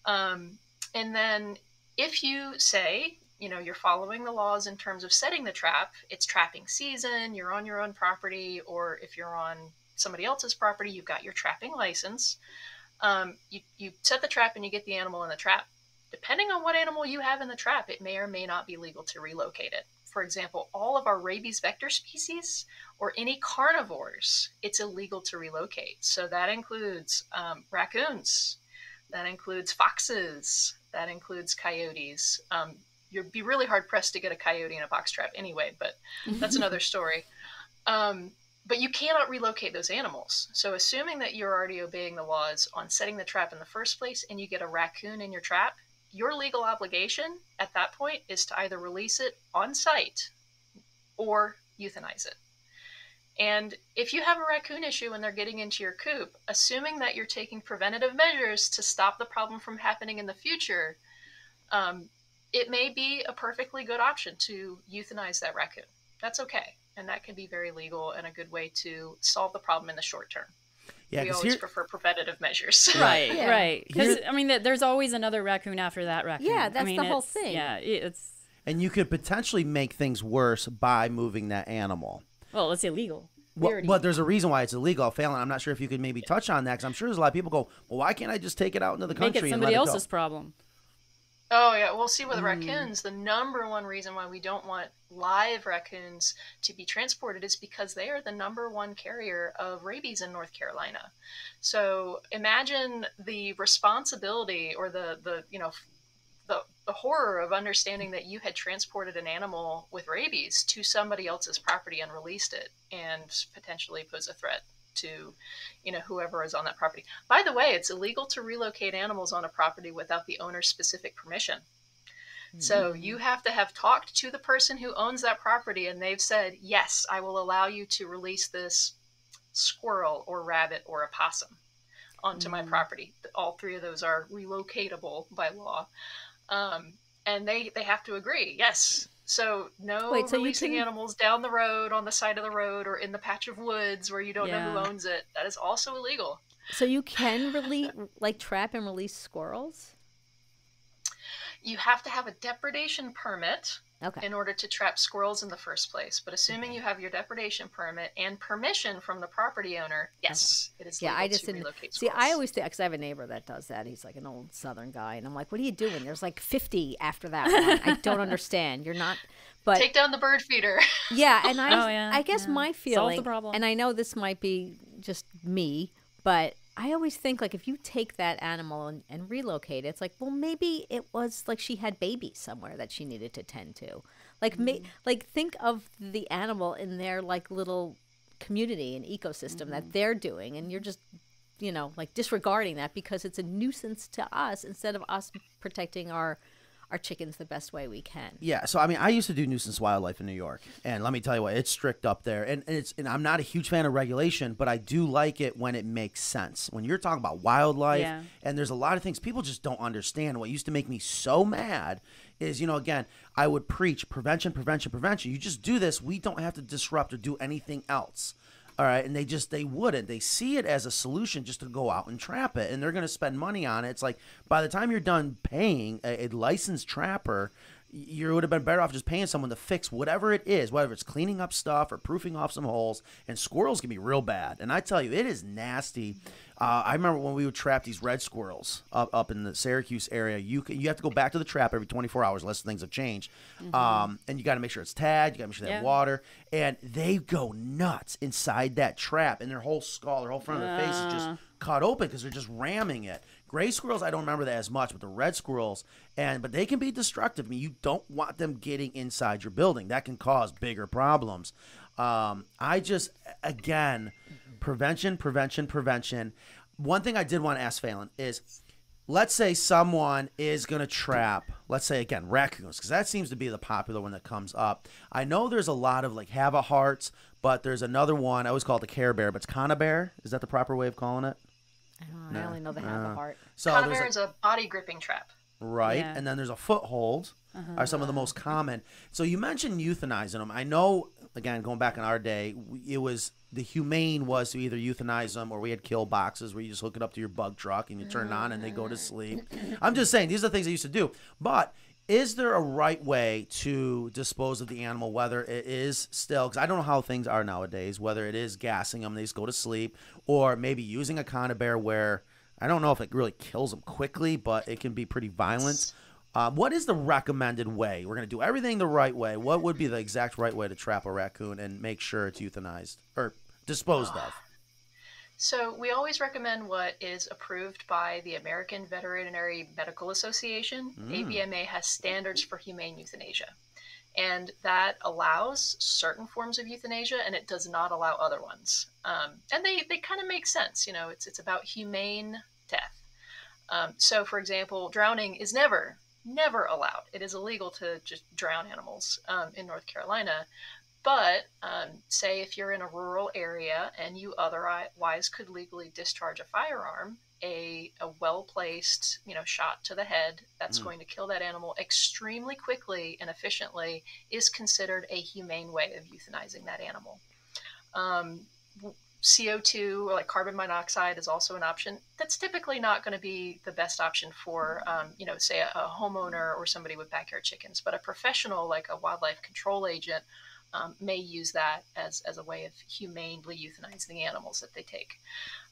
Um, and then if you say, you know, you're following the laws in terms of setting the trap, it's trapping season, you're on your own property, or if you're on somebody else's property, you've got your trapping license. Um, you, you set the trap and you get the animal in the trap. Depending on what animal you have in the trap, it may or may not be legal to relocate it. For example, all of our rabies vector species or any carnivores, it's illegal to relocate. So that includes um, raccoons, that includes foxes, that includes coyotes. Um, you'd be really hard pressed to get a coyote in a box trap anyway, but that's another story. Um, but you cannot relocate those animals. So, assuming that you're already obeying the laws on setting the trap in the first place and you get a raccoon in your trap, your legal obligation at that point is to either release it on site or euthanize it. And if you have a raccoon issue and they're getting into your coop, assuming that you're taking preventative measures to stop the problem from happening in the future, um, it may be a perfectly good option to euthanize that raccoon. That's okay. And that can be very legal and a good way to solve the problem in the short term. Yeah, we always here- prefer preventative measures. Right, Yeah. right. Because I mean, there's always another raccoon after that raccoon. Yeah, I that's mean, the whole thing. Yeah, it's And you could potentially make things worse by moving that animal. well, it's illegal. We Well, but there's a reason why it's illegal, Falyn. I'm not sure if you could maybe touch on that because I'm sure there's a lot of people go, well, why can't I just take it out into the make country it and somebody let it Somebody else's go? problem. Oh yeah, we'll see with Mm. raccoons, the number one reason why we don't want live raccoons to be transported is because they are the number one carrier of rabies in North Carolina. So imagine the responsibility or the the you know the the horror of understanding that you had transported an animal with rabies to somebody else's property and released it and potentially pose a threat to you know whoever is on that property. By the way it's illegal to relocate animals on a property without the owner's specific permission. So you have to have talked to the person who owns that property and they've said yes i will allow you to release this squirrel or rabbit or a possum onto my property. All three of those are relocatable by law. Um, and they they have to agree yes so no Wait, so releasing can- animals down the road on the side of the road or in the patch of woods where you don't know who owns it. That is also illegal. So you can release, like, trap and release squirrels. you have to have a depredation permit Okay. in order to trap squirrels in the first place. But assuming you have your depredation permit and permission from the property owner, yes, it is Yeah, legal I just to didn't relocate see. squirrels. I always think because I have a neighbor that does that. He's like an old Southern guy, and I'm like, "What are you doing?" There's like 50 after that one. I don't understand. You're not, but take down the bird feeder. yeah, and I, Oh, yeah, I guess yeah. my Solve the feeling, problem. and I know this might be just me, but I always think like if you take that animal and, and relocate it, it's like, well, maybe it was like she had babies somewhere that she needed to tend to, like, ma- mm-hmm. like think of the animal in their like little community and ecosystem that mm-hmm. they're doing, and you're just you know, like disregarding that because it's a nuisance to us instead of us protecting our our chickens the best way we can. Yeah, so I mean, I used to do nuisance wildlife in New York, and let me tell you what, it's strict up there, and, and it's and I'm not a huge fan of regulation, but I do like it when it makes sense. When you're talking about wildlife, Yeah. and there's a lot of things people just don't understand. What used to make me so mad is, you know, again, I would preach prevention, prevention, prevention. You just do this, we don't have to disrupt or do anything else. All right, and they just they wouldn't. They see it as a solution just to go out and trap it, and they're going to spend money on it. It's like by the time you're done paying a, a licensed trapper, you would have been better off just paying someone to fix whatever it is, whether it's cleaning up stuff or proofing off some holes. And squirrels can be real bad, and I tell you, it is nasty. Uh, I remember when we would trap these red squirrels up, up in the Syracuse area. You can, you have to go back to the trap every 24 hours, unless things have changed. Um, and you got to make sure it's tagged. You got to make sure they have water, and they go nuts inside that trap, and their whole skull, their whole front of their face is just cut open because they're just ramming it. Gray squirrels, I don't remember that as much, but the red squirrels, and but they can be destructive. I mean, you don't want them getting inside your building. That can cause bigger problems. Um, I just, again, prevention, prevention, prevention. One thing I did want to ask Falyn is, let's say someone is going to trap, let's say again raccoons, because that seems to be the popular one that comes up. I know there's a lot of like Havaharts, but there's another one. I always call it the care bear, but it's conibear. Is that the proper way of calling it? I, don't know, I only know they have a heart. So there's Conibear a- is a body gripping trap. right? Yeah. And then there's a foothold uh-huh. are some of the most common. So you mentioned euthanizing them. I know again, going back in our day, it was the humane was to either euthanize them or we had kill boxes where you just hook it up to your bug truck and you turn it on and they go to mm-hmm. sleep. I'm just saying these are the things I used to do. But is there a right way to dispose of the animal, whether it is still, because I don't know how things are nowadays, whether it is gassing them, they just go to sleep, or maybe using a conibear where I don't know if it really kills them quickly, but it can be pretty violent. Um, what is the recommended way? We're going to do everything the right way. What would be the exact right way to trap a raccoon and make sure it's euthanized or disposed of? So we always recommend what is approved by the American Veterinary Medical Association. Mm. AVMA has standards for humane euthanasia. And that allows certain forms of euthanasia and it does not allow other ones. Um, and they, they kind of make sense. You know, it's, it's about humane death. Um, so, for example, drowning is never, never allowed. It is illegal to just drown animals um, in North Carolina. But um, say if you're in a rural area and you otherwise could legally discharge a firearm, a, a well placed you know shot to the head that's Mm. going to kill that animal extremely quickly and efficiently is considered a humane way of euthanizing that animal. Um, CO2 or like carbon monoxide is also an option. That's typically not going to be the best option for, um, you know, say a, a homeowner or somebody with backyard chickens, but a professional like a wildlife control agent um, may use that as, as a way of humanely euthanizing the animals that they take.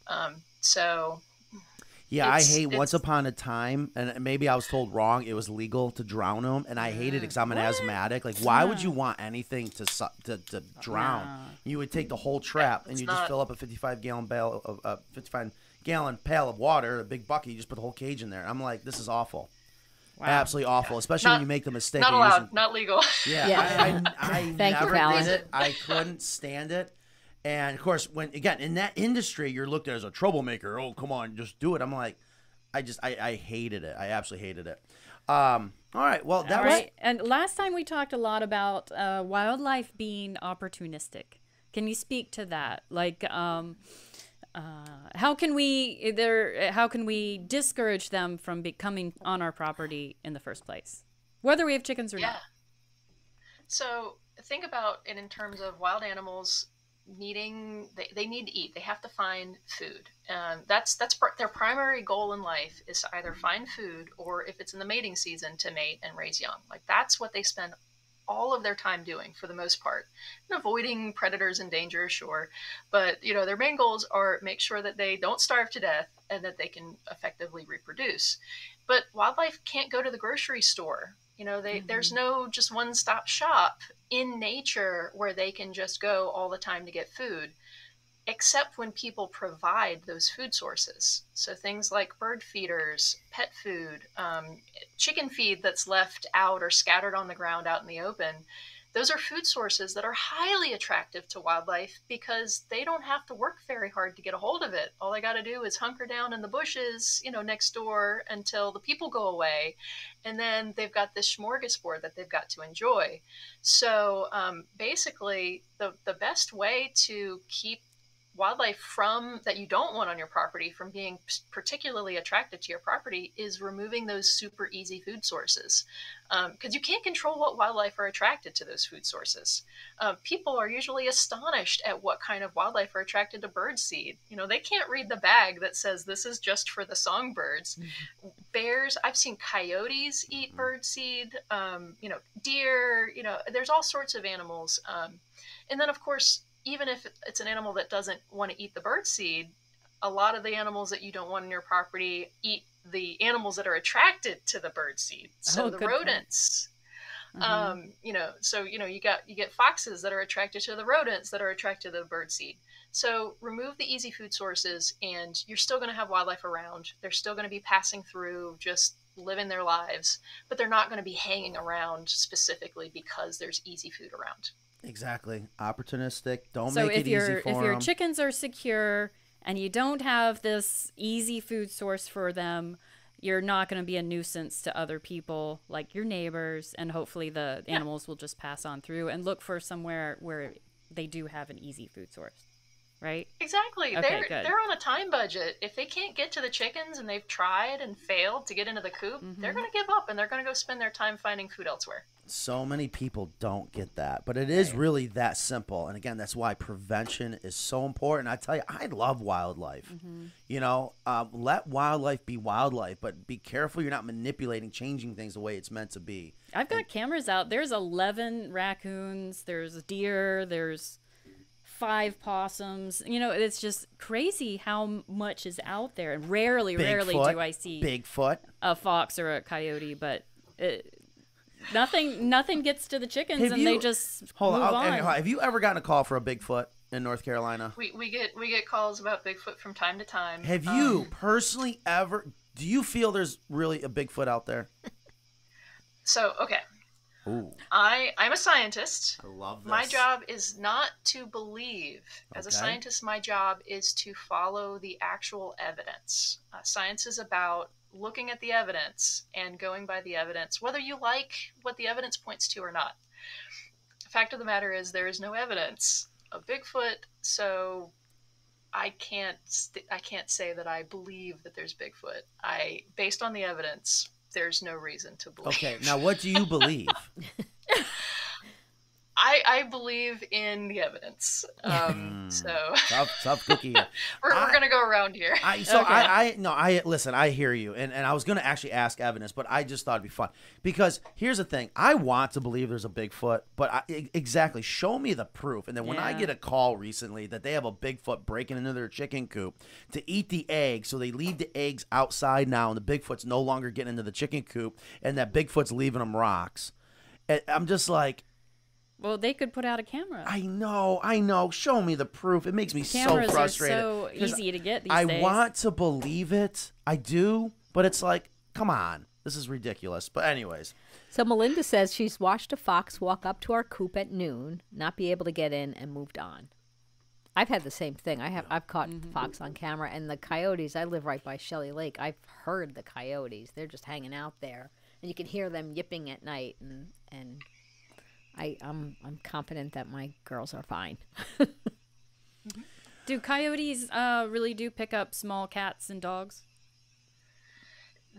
Um, so, Yeah, I It's- hate Once Upon a Time, and maybe I was told wrong. It was legal to drown them, and I hated it because I'm an asthmatic. Like, why would you want anything to su- to, to drown? You would take the whole trap and it's you just fill up a 55 gallon bale of uh, 55 gallon pail of water, a big bucket. You just put the whole cage in there. I'm like, this is awful. Absolutely awful, especially when you make the mistake. not allowed, using- not legal. Yeah, Yeah. I, I, I Thank you, never Falyn. did it. I couldn't stand it. And of course, when again in that industry, you're looked at as a troublemaker. Oh, come on, just do it. I'm like, I just, I, I hated it. I absolutely hated it. Um, all right, well, that All was right. And last time we talked a lot about uh, wildlife being opportunistic. Can you speak to that? Like, um, uh, how can we there? How can we discourage them from becoming on our property in the first place, whether we have chickens or Yeah. not? So think about it in terms of wild animals needing they, they need to eat they have to find food um, that's that's pr- their primary goal in life is to either find food or if it's in the mating season to mate and raise young like that's what they spend all of their time doing for the most part. And avoiding predators and danger sure. But you know their main goals are make sure that they don't starve to death and that they can effectively reproduce. But wildlife can't go to the grocery store. You know they, there's mm-hmm. no just one stop shop in nature where they can just go all the time to get food except when people provide those food sources so things like bird feeders pet food um, chicken feed that's left out or scattered on the ground out in the open those are food sources that are highly attractive to wildlife because they don't have to work very hard to get a hold of it. All they got to do is hunker down in the bushes, you know, next door until the people go away. And then they've got this smorgasbord that they've got to enjoy. So um, basically, the, the best way to keep wildlife from that you don't want on your property from being particularly attracted to your property is removing those super easy food sources. Because you can't control what wildlife are attracted to those food sources. Uh, people are usually astonished at what kind of wildlife are attracted to bird seed. You know they can't read the bag that says this is just for the songbirds. Bears i've seen coyotes eat bird seed um, you know deer you know there's all sorts of animals um, and then of course even if it's an animal that doesn't want to eat the bird seed, a lot of the animals that you don't want in your property eat the animals that are attracted to the bird seed. So Oh, the rodents. Mhm. Um, you know, so you know, you got you get foxes that are attracted to the rodents that are attracted to the bird seed. So remove the easy food sources, and you're still going to have wildlife around. They're still going to be passing through, just living their lives, but they're not going to be hanging around specifically because there's easy food around. Exactly. Opportunistic. Don't so make if it easy if for your chickens are secure and you don't have this easy food source for them you're not going to be a nuisance to other people like your neighbors and hopefully the animals will just pass on through and look for somewhere where they do have an easy food source right? Exactly. Okay, they're good. they're on a time budget. If they can't get to the chickens and they've tried and failed to get into the coop, they're Mm-hmm. going to give up and they're going to go spend their time finding food elsewhere. So many people don't get that, but it is really that simple. And again, that's why prevention is so important. I tell you, I love wildlife. Mm-hmm. You know, um, let wildlife be wildlife, but be careful you're not manipulating, changing things the way it's meant to be. I've got cameras out. There's 11 raccoons, there's deer, there's five possums. You know, it's just crazy how much is out there. And rarely, rarely Bigfoot, do I see Bigfoot. a fox or a coyote, but it, nothing nothing gets to the chickens Have and they just Hold move on. on. Have you ever gotten a call for a Bigfoot in North Carolina? We, we get we get calls about Bigfoot from time to time. Have Um, you personally ever? Do you feel there's really a Bigfoot out there? so okay, Ooh, I I'm a scientist. I love this. My job is not to believe. As a scientist, my job is to follow the actual evidence. Uh, science is about looking at the evidence and going by the evidence, whether you like what the evidence points to or not. The Fact of the matter is, there is no evidence of Bigfoot, so I can't I can't say that I believe that there's Bigfoot. I based on the evidence, there's no reason to believe. Okay, now what do you believe? I, I believe in the evidence. Um, so tough, tough cookie. we're, I- we're gonna go around here. I so Okay. I, I no I listen I hear you and, and I was gonna actually ask evidence but I just thought it'd be fun because here's the thing I want to believe there's a Bigfoot but I, e- exactly show me the proof and then when I get a call recently that they have a Bigfoot breaking into their chicken coop to eat the eggs so they leave the eggs outside now and the Bigfoot's no longer getting into the chicken coop and that Bigfoot's leaving them rocks and I'm just like well, they could put out a camera. I know, I know. Show me the proof. It makes me Cameras so are frustrated. so 'Cause easy to get these I days. want to believe it. I do, but it's like, come on. This is ridiculous. But anyways, So Melinda says she's watched a fox walk up to our coop at noon, not be able to get in, and moved on. I've had the same thing. I have I've caught Mm-hmm. fox on camera, and the coyotes. I live right by Shelley Lake. I've heard the coyotes. They're just hanging out there, and you can hear them yipping at night. And and I I'm I'm confident that my girls are fine. do coyotes uh, really do pick up small cats and dogs?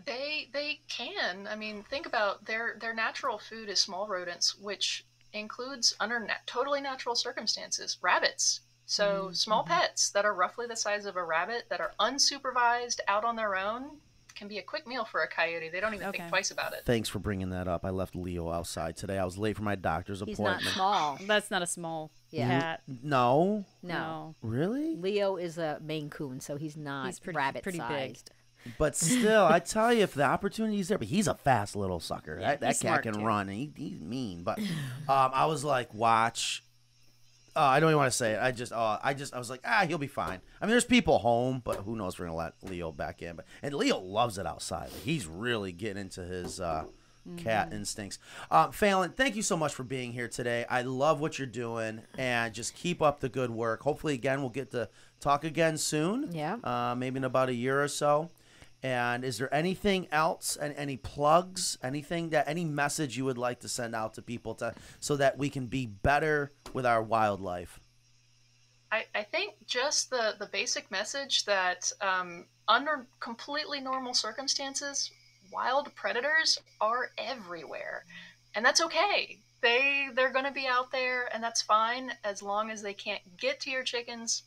They they can. I mean, think about their their natural food is small rodents, which includes under na- totally natural circumstances rabbits. So small pets that are roughly the size of a rabbit that are unsupervised out on their own can be a quick meal for a coyote. They don't even Okay. think twice about it. thanks for bringing that up. I left Leo outside today. I was late for my doctor's He's not appointment. small. That's not a small Yeah. cat. No, No. really? Leo is a Maine Coon, so he's not He's pretty- rabbit pretty big. But still, I tell you, if the opportunity's there, but he's a fast little sucker. Yeah, that that cat can too. run, and he, he's mean. But um, I was like, watch. Uh, I don't even want to say it. I just, uh, I just, I was like, ah, he'll be fine. I mean, there's people home, but who knows if we're gonna let Leo back in. But and Leo loves it outside. Like, he's really getting into his uh, cat instincts. Um, Falyn, thank you so much for being here today. I love what you're doing, and just keep up the good work. Hopefully, again, we'll get to talk again soon. Yeah. Uh, maybe in about a year or so. And is there anything else and any plugs, anything that any message you would like to send out to people to so that we can be better with our wildlife? I, I think just the, the basic message that um, under completely normal circumstances, wild predators are everywhere, and that's okay. They they're going to be out there, and that's fine as long as they can't get to your chickens.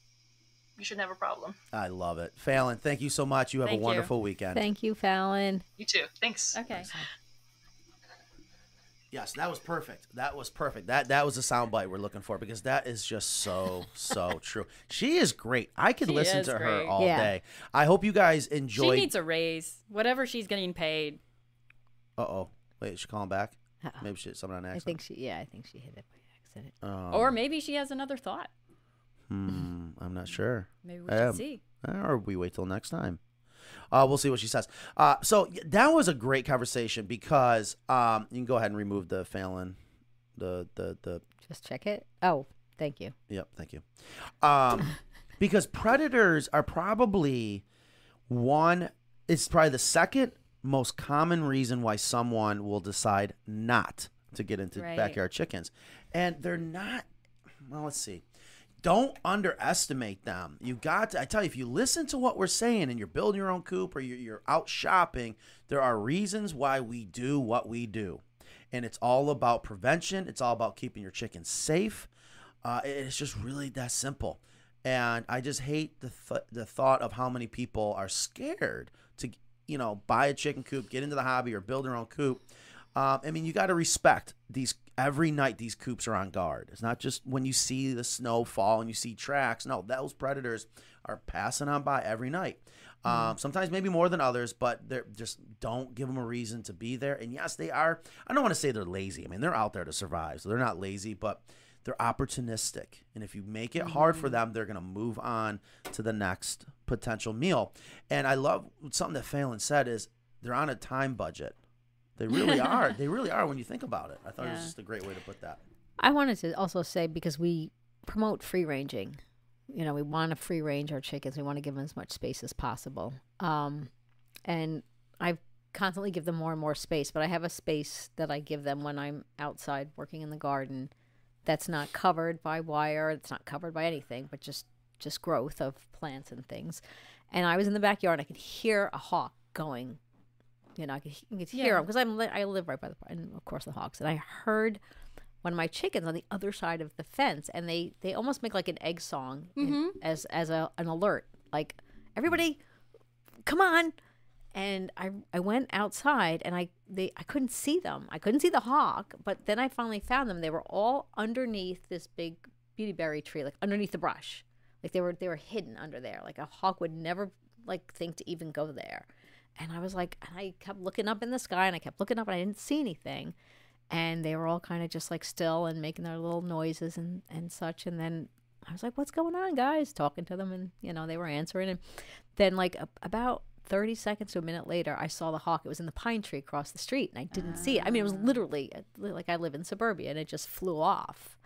You shouldn't have a problem. I love it. Falyn, thank you so much. You have Thank a you. wonderful weekend. Thank you, Falyn. You too. Thanks. Okay. Yes, that was perfect. That was perfect. That that was a soundbite we're looking for because that is just so so true. She is great. I could She listen is to her all Yeah. day. I hope you guys enjoy. She needs a raise. Whatever she's getting paid. Uh oh. Wait, is she calling back? Uh-uh. Maybe she someone on accident. I think she. Yeah, I think she hit it by accident. Um, or maybe she has another thought. Hmm, I'm not sure. Maybe we Um, see. or we wait till next time. Uh, we'll see what she says. Uh, so that was a great conversation because um, you can go ahead and remove the Falyn, the the the. Just check it. Oh, thank you. Yep, thank you. Um, because predators are probably one. It's probably the second most common reason why someone will decide not to get into Right. backyard chickens, and they're not. Well, let's see. Don't underestimate them. You got to, I tell you, if you listen to what we're saying and you're building your own coop or you're, you're out shopping, there are reasons why we do what we do. And it's all about prevention, it's all about keeping your chickens safe. Uh, it's just really that simple. And I just hate the, th- the thought of how many people are scared to, you know, buy a chicken coop, get into the hobby, or build their own coop. Um, I mean, you got to respect these. Every night, these coops are on guard. It's not just when you see the snow fall and you see tracks. No, those predators are passing on by every night. Um, sometimes maybe more than others, but they're just don't give them a reason to be there. And yes, they are. I don't want to say they're lazy. I mean, they're out there to survive, so they're not lazy, but they're opportunistic. And if you make it hard for them, they're going to move on to the next potential meal. And I love something that Falyn said is they're on a time budget. They really are. They really are when you think about it. I thought it was just a great way to put that. I wanted to also say because we promote free ranging, you know, we want to free range our chickens. We want to give them as much space as possible. Um, and I constantly give them more and more space, but I have a space that I give them when I'm outside working in the garden that's not covered by wire, it's not covered by anything, but just just growth of plants and things. And I was in the backyard and I could hear a hawk going you know, I could, I could hear Yeah. them because I'm I live right by the and of course the hawks, and I heard one of my chickens on the other side of the fence, and they they almost make like an egg song in- mm-hmm. as as a an alert, like everybody, come on. And I I went outside and I they I couldn't see them. I couldn't see the hawk, but then I finally found them. They were all underneath this big beautyberry tree, like underneath the brush. Like they were they were hidden under there. Like a hawk would never like think to even go there. And I was like, and I kept looking up in the sky and I kept looking up and I didn't see anything. And they were all kind of just like still and making their little noises and, and such. And then I was like, what's going on, guys? Talking to them and, you know, they were answering. And then, like, a, about 30 seconds to a minute later, I saw the hawk. It was in the pine tree across the street and I didn't see it. I mean, it was literally uh, like I live in suburbia and it just flew off.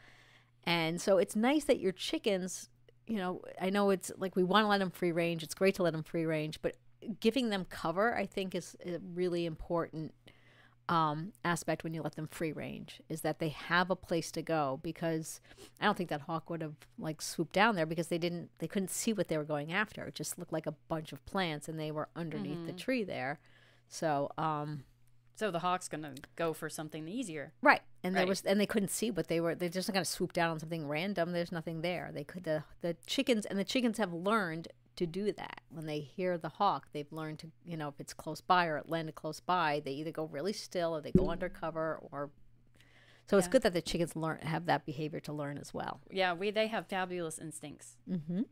And so it's nice that your chickens, you know, I know it's like we want to let them free range. It's great to let them free range, but giving them cover, I think, is a really important um, aspect when you let them free range. Is that they have a place to go because I don't think that hawk would have like swooped down there because they didn't, they couldn't see what they were going after. It just looked like a bunch of plants and they were underneath the tree there. So, um, So the hawk's gonna go for something easier. Right. And there was and they couldn't see what they were They're just of swoop down on something random. There's nothing there. They could the the chickens and the chickens have learned to do that. When they hear the hawk, they've learned to you know, if it's close by or it landed close by, they either go really still or they go undercover or so it's good that the chickens learn have that behavior to learn as well. Yeah, we they have fabulous instincts. Mm-hmm.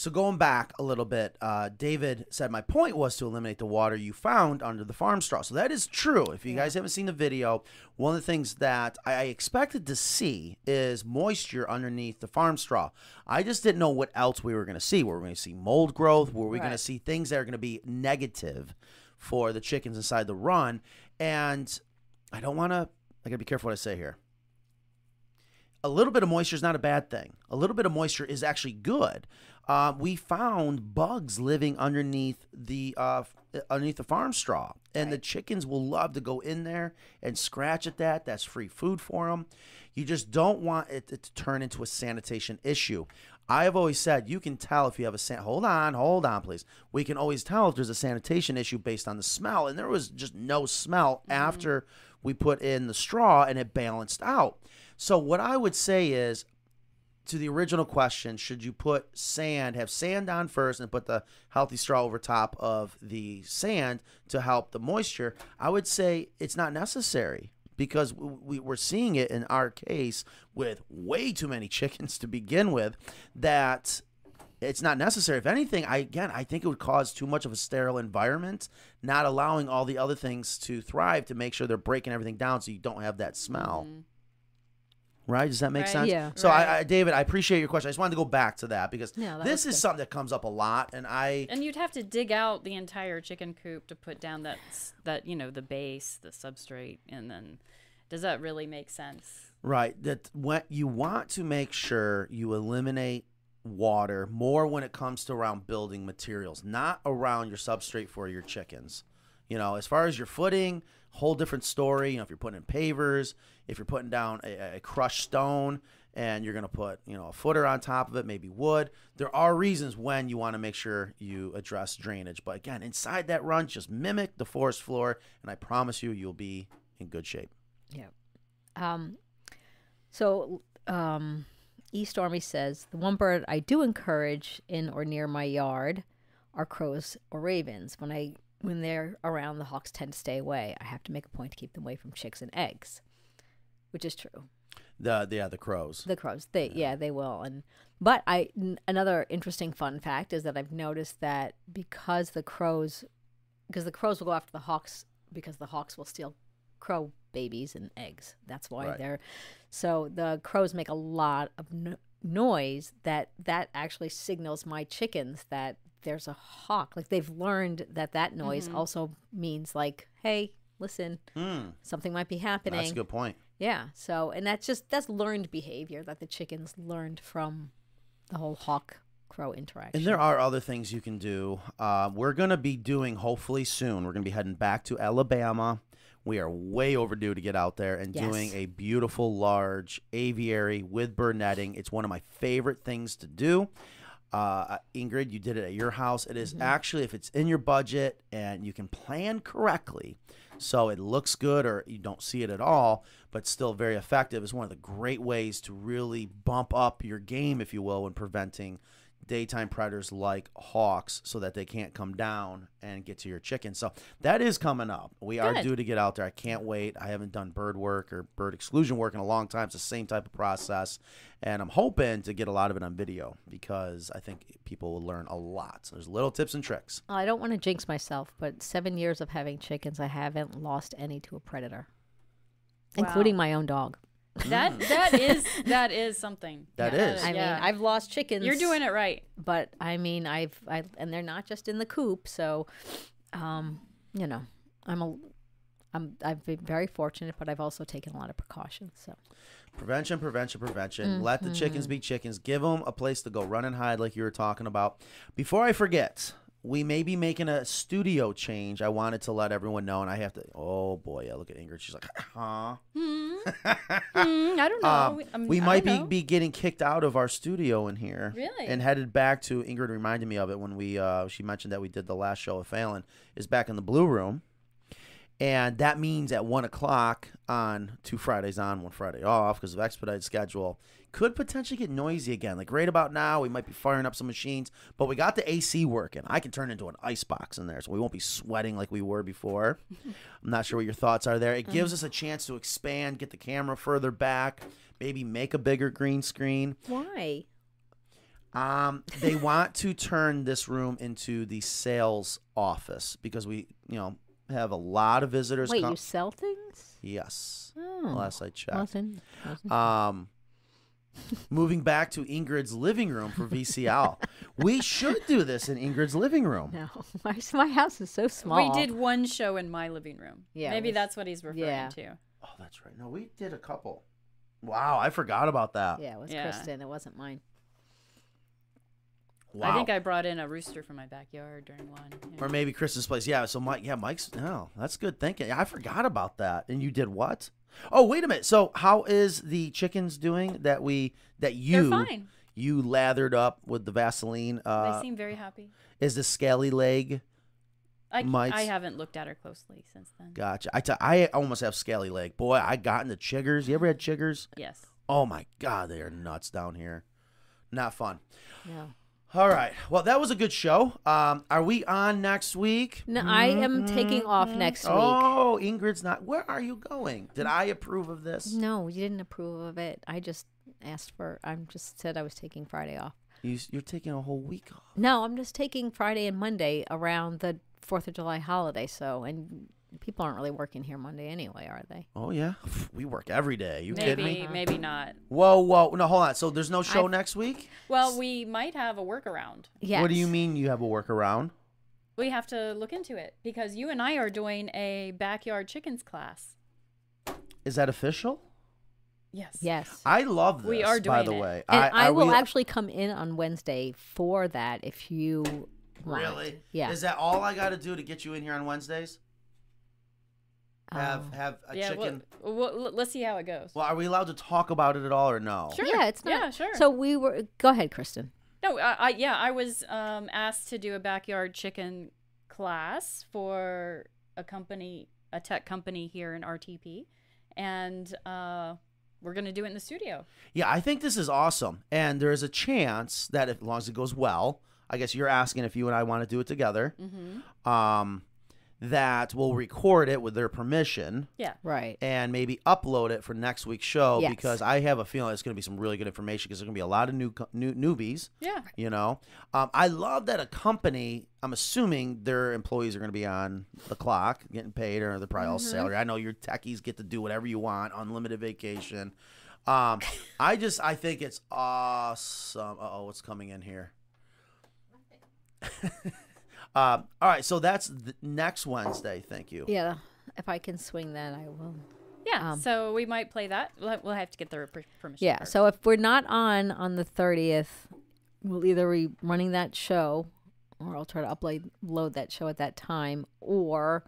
So going back a little bit, uh, David said my point was to eliminate the water you found under the farm straw. So that is true. If you guys haven't seen the video, one of the things that I expected to see is moisture underneath the farm straw. I just didn't know what else we were going to see. Were we going to see mold growth? Were we going to see things that are going to be negative for the chickens inside the run? And I don't want to. I got to be careful what I say here a little bit of moisture is not a bad thing. A little bit of moisture is actually good. Uh, we found bugs living underneath the uh, underneath the farm straw, and the chickens will love to go in there and scratch at that. That's free food for them. You just don't want it to turn into a sanitation issue. I have always said you can tell if you have a san- hold on, hold on, please. We can always tell if there's a sanitation issue based on the smell, and there was just no smell after we put in the straw, and it balanced out. So what I would say is to the original question, should you put sand, have sand on first and put the healthy straw over top of the sand to help the moisture? I would say it's not necessary because we, we're seeing it in our case with way too many chickens to begin with that it's not necessary. If anything, I again I think it would cause too much of a sterile environment, not allowing all the other things to thrive to make sure they're breaking everything down so you don't have that smell. Mm-hmm. Right? Does that make Right. sense? Yeah. So Right. I, I, David, I appreciate your question. I just wanted to go back to that because Yeah, that this is good. something that comes up a lot, and I And you'd have to dig out the entire chicken coop to put down that that you know the base, the substrate, and then does that really make sense? Right. That what you want to make sure you eliminate water more when it comes to around building materials, not around your substrate for your chickens. You know, as far as your footing, whole different story. You know, if you're putting in pavers, if you're putting down a, a crushed stone, and you're going to put, you know, a footer on top of it, maybe wood. There are reasons when you want to make sure you address drainage. But again, inside that run, just mimic the forest floor, and I promise you, you'll be in good shape. Yeah. Um, so, um, E Stormy says the one bird I do encourage in or near my yard are crows or ravens. When I when they're around, the hawks tend to stay away. I have to make a point to keep them away from chicks and eggs, which is true. The, the yeah, the crows. The crows, they yeah, they will. And but I n- another interesting fun fact is that I've noticed that because the crows, because the crows will go after the hawks because the hawks will steal crow babies and eggs. That's why Right. they're so the crows make a lot of no- noise that that actually signals my chickens that there's a hawk. Like they've learned that that noise Mhm. also means like, hey, listen, Hmm. something might be happening. That's a good point. Yeah. So, and that's just that's learned behavior that the chickens learned from the whole hawk crow interaction. And there are other things you can do. Uh, we're going to be doing, hopefully soon, we're going to be heading back to Alabama. We are way overdue to get out there and Yes. doing a beautiful, large aviary with bird netting. It's one of my favorite things to do. Uh, Ingrid, you did it at your house. It is actually, if it's in your budget and you can plan correctly, so it looks good or you don't see it at all, but still very effective, is one of the great ways to really bump up your game, if you will, when preventing daytime predators like hawks so that they can't come down and get to your chicken. So that is coming up. We are due to get out there. I can't wait. I haven't done bird work or bird exclusion work in a long time. It's the same type of process. And I'm hoping to get a lot of it on video because I think people will learn a lot. So there's little tips and tricks. I don't want to jinx myself, but seven years of having chickens, I haven't lost any to a predator, Wow. including my own dog. That that is that is something. That Yeah, is. I yeah. mean, I've lost chickens. You're doing it right. but I mean, I've I and they're not just in the coop, so um, you know, I'm a I'm I've been very fortunate, but I've also taken a lot of precautions. So Prevention, prevention, prevention. Let the chickens be chickens. Give them a place to go run and hide, like you were talking about. Before I forget, we may be making a studio change. I wanted to let everyone know, and I have to. Oh boy, yeah, look at Ingrid. She's like, huh? Hmm, I don't know. Um, We- I mean, we might be, know. be getting kicked out of our studio in here. Really? And headed back to Ingrid reminded me of it when we uh, she mentioned that we did the last show of Falyn is back in the blue room. And that means at one o'clock on two Fridays on, one Friday off because of expedited schedule, could potentially get noisy again. Like right about now, we might be firing up some machines, but we got the AC working. I can turn into an ice box in there, so we won't be sweating like we were before. I'm not sure what your thoughts are there. It gives us a chance to expand, get the camera further back, maybe make a bigger green screen. why? Um, they want to turn this room into the sales office because we, you know, have a lot of visitors. Wait, come- you sell things? yes, Oh, last I checked. wasn't, wasn't Um, moving back to Ingrid's living room for VCL, we should do this in Ingrid's living room. no. My my house is so small. We did one show in my living room. Yeah, Maybe was- that's what he's referring yeah. to. Oh, that's right. No, we did a couple. Wow, I forgot about that. Yeah, it was Yeah. Kristen. It wasn't mine. Wow. I think I brought in a rooster from my backyard during one. yeah. or maybe Kristen's place. Yeah. So Mike, yeah, Mike's. No, that's good thinking. Yeah, I forgot about that. And you did what? Oh, wait a minute. So how is the chickens doing that we that you fine. you lathered up with the Vaseline? Uh, they seem very happy. is the scaly leg? I, mites- I haven't looked at her closely since then. Gotcha. I, t- I almost have scaly leg. Boy, I got into chiggers. You ever had chiggers? Yes. Oh my god, they are nuts down here. Not fun. No. All right. Well, that was a good show. Um, are we on next week? No, I am taking off next week. Oh, Ingrid's not. Where are you going? Did I approve of this? No, you didn't approve of it. I just asked for. I just said I was taking Friday off. You, you're taking a whole week off. No, I'm just taking Friday and Monday around the Fourth of July holiday. So, and people aren't really working here Monday anyway, are they? Oh yeah, we work every day. You kidding Maybe, me? maybe not. Whoa, whoa. No, hold on. So there's no show I've- next week. Well, we might have a workaround. Yes. What do you mean you have a workaround? We have to look into it because you and I are doing a backyard chickens class. Is that official? Yes. Yes. I love this. We are doing by the it. way. And I, are will we- actually come in on Wednesday for that if you want. Really? Yeah. Is that all I got to do to get you in here on Wednesdays? Have Oh. have a yeah, chicken. Well, well, let's see how it goes. Well, are we allowed to talk about it at all or no? Sure. Yeah, it's not. Yeah, sure. So we were. Go ahead, Kristen. No, I, I yeah, I was um, asked to do a backyard chicken class for a company, a tech company here in RTP, and uh, we're gonna do it in the studio. Yeah, I think this is awesome, and there is a chance that if, as long as it goes well, I guess you're asking if you and I want to do it together. Mm-hmm. Um, that we'll record it with their permission Yeah. Right. and maybe upload it for next week's show Yes. because I have a feeling it's going to be some really good information because there's going to be a lot of new, new newbies. Yeah. You know, um, I love that a company. I'm assuming their employees are going to be on the clock, getting paid, or they're probably all salary. I know your techies get to do whatever you want, unlimited vacation. Um, I just I think it's awesome. Oh, what's coming in here? um, all right, so that's the next Wednesday. Thank you. Yeah. If I can swing that, I will. Yeah. Um, so we might play that. We'll have, we'll have to get the permission. Yeah. first. So if we're not on on the thirtieth, we'll either be running that show, or I'll try to upload load that show at that time, or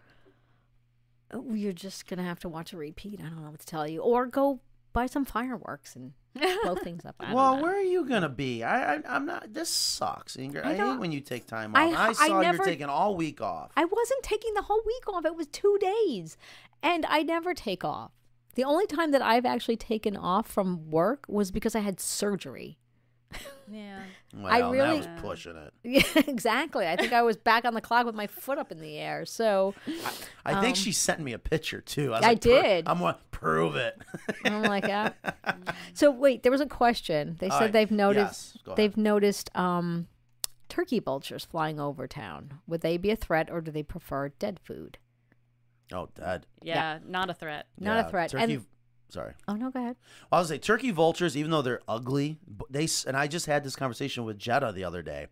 you're just gonna have to watch a repeat. I don't know what to tell you, or go buy some fireworks and blow things up. I Well, know. where are you gonna be? I, I I'm not. This sucks, Ingrid. I, I hate when you take time off. I, I saw never- you're taking all week off. I wasn't taking the whole week off. It was two days. And I never take off. The only time that I've actually taken off from work was because I had surgery. yeah. Well, I that really- was pushing it. Yeah, exactly. I think I was back on the clock with my foot up in the air. So I think Um, she sent me a picture too. I, I like, did. I'm gonna prove it. I'm like, ah. so wait, there was a question. They All said right. they've noticed Yes, they've noticed um, turkey vultures flying over town. Would they be a threat, or do they prefer dead food? oh, dead. yeah, Not a threat. Not Yeah, a threat. Turkey. And sorry. oh no, go ahead. Well, I was say turkey vultures, even though they're ugly, they and I just had this conversation with Jetta the other day,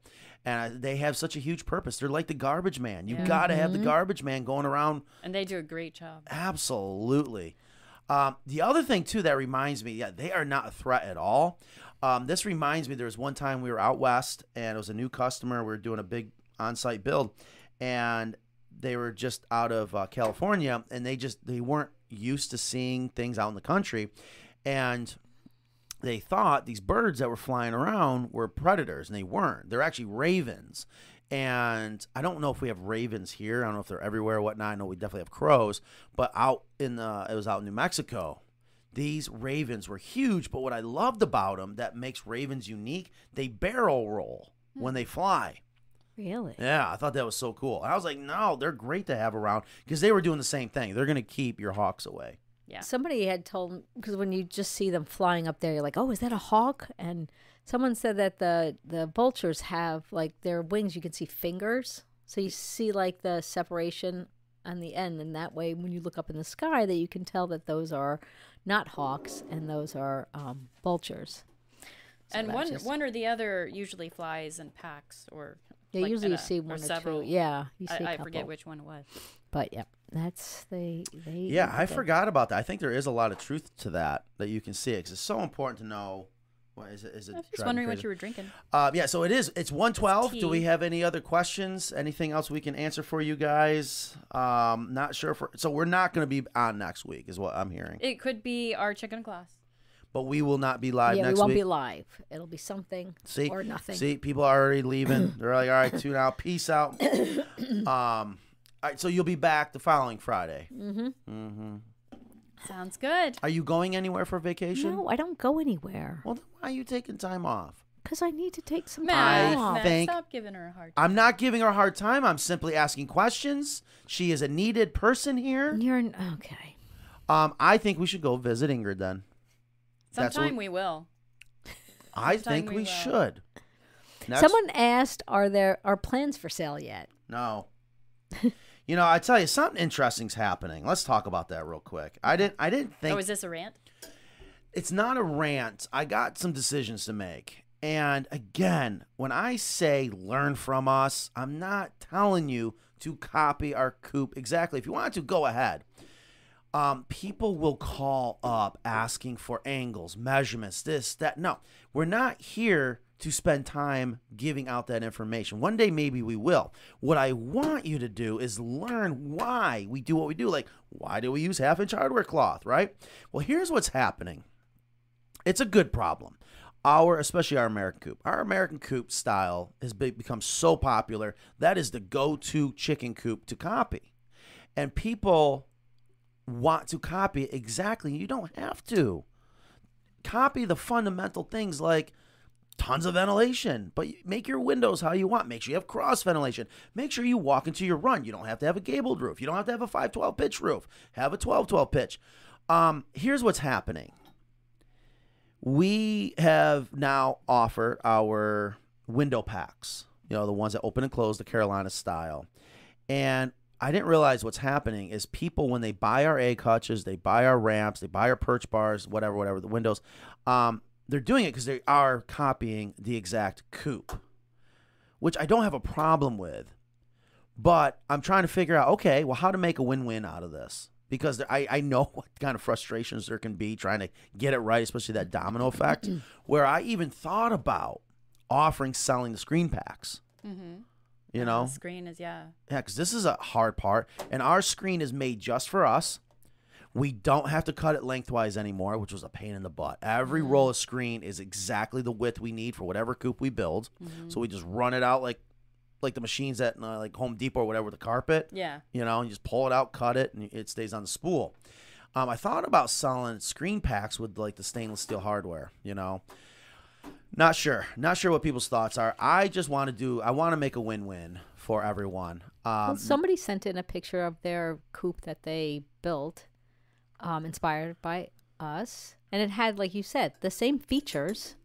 and they have such a huge purpose. They're like the garbage man. You Yeah. got to have the Mm-hmm. garbage man going around And they do a great job. Absolutely. Um, the other thing too that reminds me, yeah, they are not a threat at all. Um, this reminds me, there was one time we were out west and it was a new customer. We were doing a big on-site build, and they were just out of uh, California, and they just they weren't used to seeing things out in the country, and they thought these birds that were flying around were predators, and they weren't. They're actually ravens. And I don't know if we have ravens here. I don't know if they're everywhere or whatnot. I know we definitely have crows, but out in the, it was out in New Mexico. These ravens were huge, but what I loved about them that makes ravens unique, they barrel roll hmm. when they fly. Really? Yeah, I thought that was so cool. And I was like, no, they're great to have around because they were doing the same thing. They're going to keep your hawks away. Yeah. Somebody had told because when you just see them flying up there, you're like, "Oh, is that a hawk?" And someone said that the the vultures have like their wings. You can see fingers, so you see like the separation on the end, and that way, when you look up in the sky, that you can tell that those are not hawks and those are um, vultures. So and one just- one or the other usually flies in packs or yeah, like usually you a- see one or, several. two. Yeah, you see. I, a I forget which one it was. But yeah, that's they they. Yeah, I forgot about that. I think there is a lot of truth to that that you can see because it's so important to know. What is it? Is it? I was just driving wondering what you were drinking. Uh, yeah, so it is. It's one twelve. Do we have any other questions? Anything else we can answer for you guys? Um, not sure for. So we're not going to be on next week, is what I'm hearing. It could be our chicken class. But we will not be live yeah, next week. we won't week. be live. It'll be something See, or nothing. See, people are already leaving. They're like, all right, tune out, peace out. um, all right, so you'll be back the following Friday. Mm-hmm. Mm-hmm. Sounds good. Are you going anywhere for vacation? No, I don't go anywhere Well, then why are you taking time off? because I need to take some Matt, time I off. Matt, think- stop giving her a hard. I'm not giving her a hard time. I'm simply asking questions. She is a needed person here. You're an, okay. Um, I think we should go visit Ingrid then. Sometime we will. I Sometime think we we should. Next- Someone asked, "Are there are plans for sale yet?" No. you know, I tell you, something interesting's happening. Let's talk about that real quick. I didn't. I didn't think Oh, is this a rant? it's not a rant. I got some decisions to make. And again, when I say learn from us, I'm not telling you to copy our coop exactly. If you want to, go ahead. Um, people will call up asking for angles, measurements, this, that. No, we're not here to spend time giving out that information. One day, maybe we will. What I want you to do is learn why we do what we do. Like, why do we use half inch hardware cloth, right? Well, here's what's happening it's a good problem. Our, especially our American coop, our American coop style has be- become so popular. That is the go to chicken coop to copy. And people want to copy exactly. You don't have to. Copy the fundamental things like tons of ventilation, but make your windows how you want. Make sure you have cross ventilation. Make sure you walk into your run. You don't have to have a gabled roof. You don't have to have a 512 pitch roof. Have a 1212 pitch. Um, here's what's happening. We have now offered our window packs, you know, the ones that open and close the Carolina style. And I didn't realize what's happening is people when they buy our egg hutches, they buy our ramps, they buy our perch bars, whatever, whatever, the windows, um, they're doing it because they are copying the exact coop, which I don't have a problem with. But I'm trying to figure out, okay, well, how to make a win-win out of this because I, I know what kind of frustrations there can be trying to get it right, especially that domino effect, where I even thought about offering selling the screen packs. Mm-hmm. You know, the screen is yeah. yeah, because this is a hard part, and our screen is made just for us. We don't have to cut it lengthwise anymore, which was a pain in the butt. Every roll of screen is exactly the width we need for whatever coop we build. So we just run it out like like the machines at uh, like Home Depot or whatever with the carpet. Yeah. You know, and you just pull it out, cut it, and it stays on the spool. Um, I thought about selling screen packs with like the stainless steel hardware. You know, not sure, not sure what people's thoughts are. I just want to do. I want to make a win-win for everyone. Well, Um, somebody sent in a picture of their coop that they built, um, inspired by us, and it had, like you said, the same features,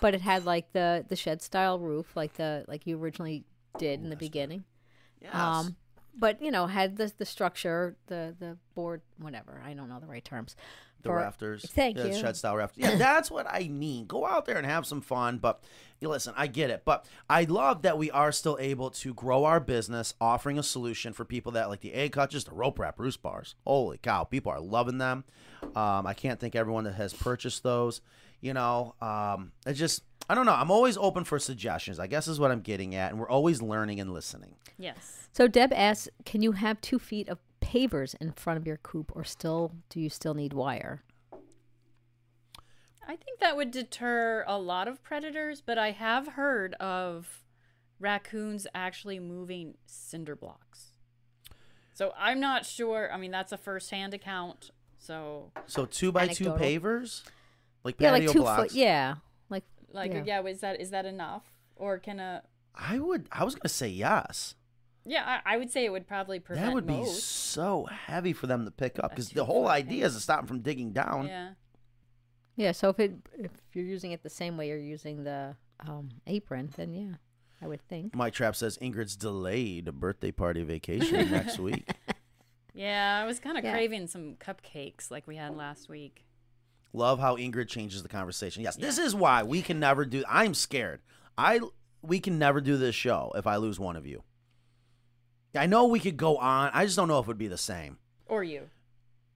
but it had like the the shed style roof, like the like you originally did in the beginning. yes. Um, but you know, had the the structure, the the board, whatever. I don't know the right terms. The for- rafters. Thank yeah, the you. Shed style rafters. Yeah, that's what I mean. Go out there and have some fun. But you listen, I get it. But I love that we are still able to grow our business, offering a solution for people that like the egg hutches, the rope wrap roost bars. Holy cow, people are loving them. Um, I can't thank everyone that has purchased those. You know, um, it's just I don't know. I'm always open for suggestions. I guess is what I'm getting at, and we're always learning and listening. Yes. So Deb asks, can you have two feet of pavers in front of your coop, or still do you still need wire? I think that would deter a lot of predators, but I have heard of raccoons actually moving cinder blocks. So I'm not sure. I mean, that's a first-hand account. So, So two by two pavers, like Yeah, patio like two blocks. foot. Yeah, like like, Yeah. yeah, is that is that enough, or can a? I would. I was gonna say yes. Yeah, I, I would say it would probably prevent That would be most. so heavy for them to pick up because the whole far idea is to stop them from digging down. Yeah. yeah. So if it if you're using it the same way you're using the um, apron, then yeah, I would think. My trap says Ingrid's delayed a birthday party vacation next week. Yeah, I was kind of Yeah. craving some cupcakes like we had last week. Love how Ingrid changes the conversation. Yes, this is why we can never do. I'm scared. I we can never do this show if I lose one of you. I know we could go on. I just don't know if it would be the same. Or you.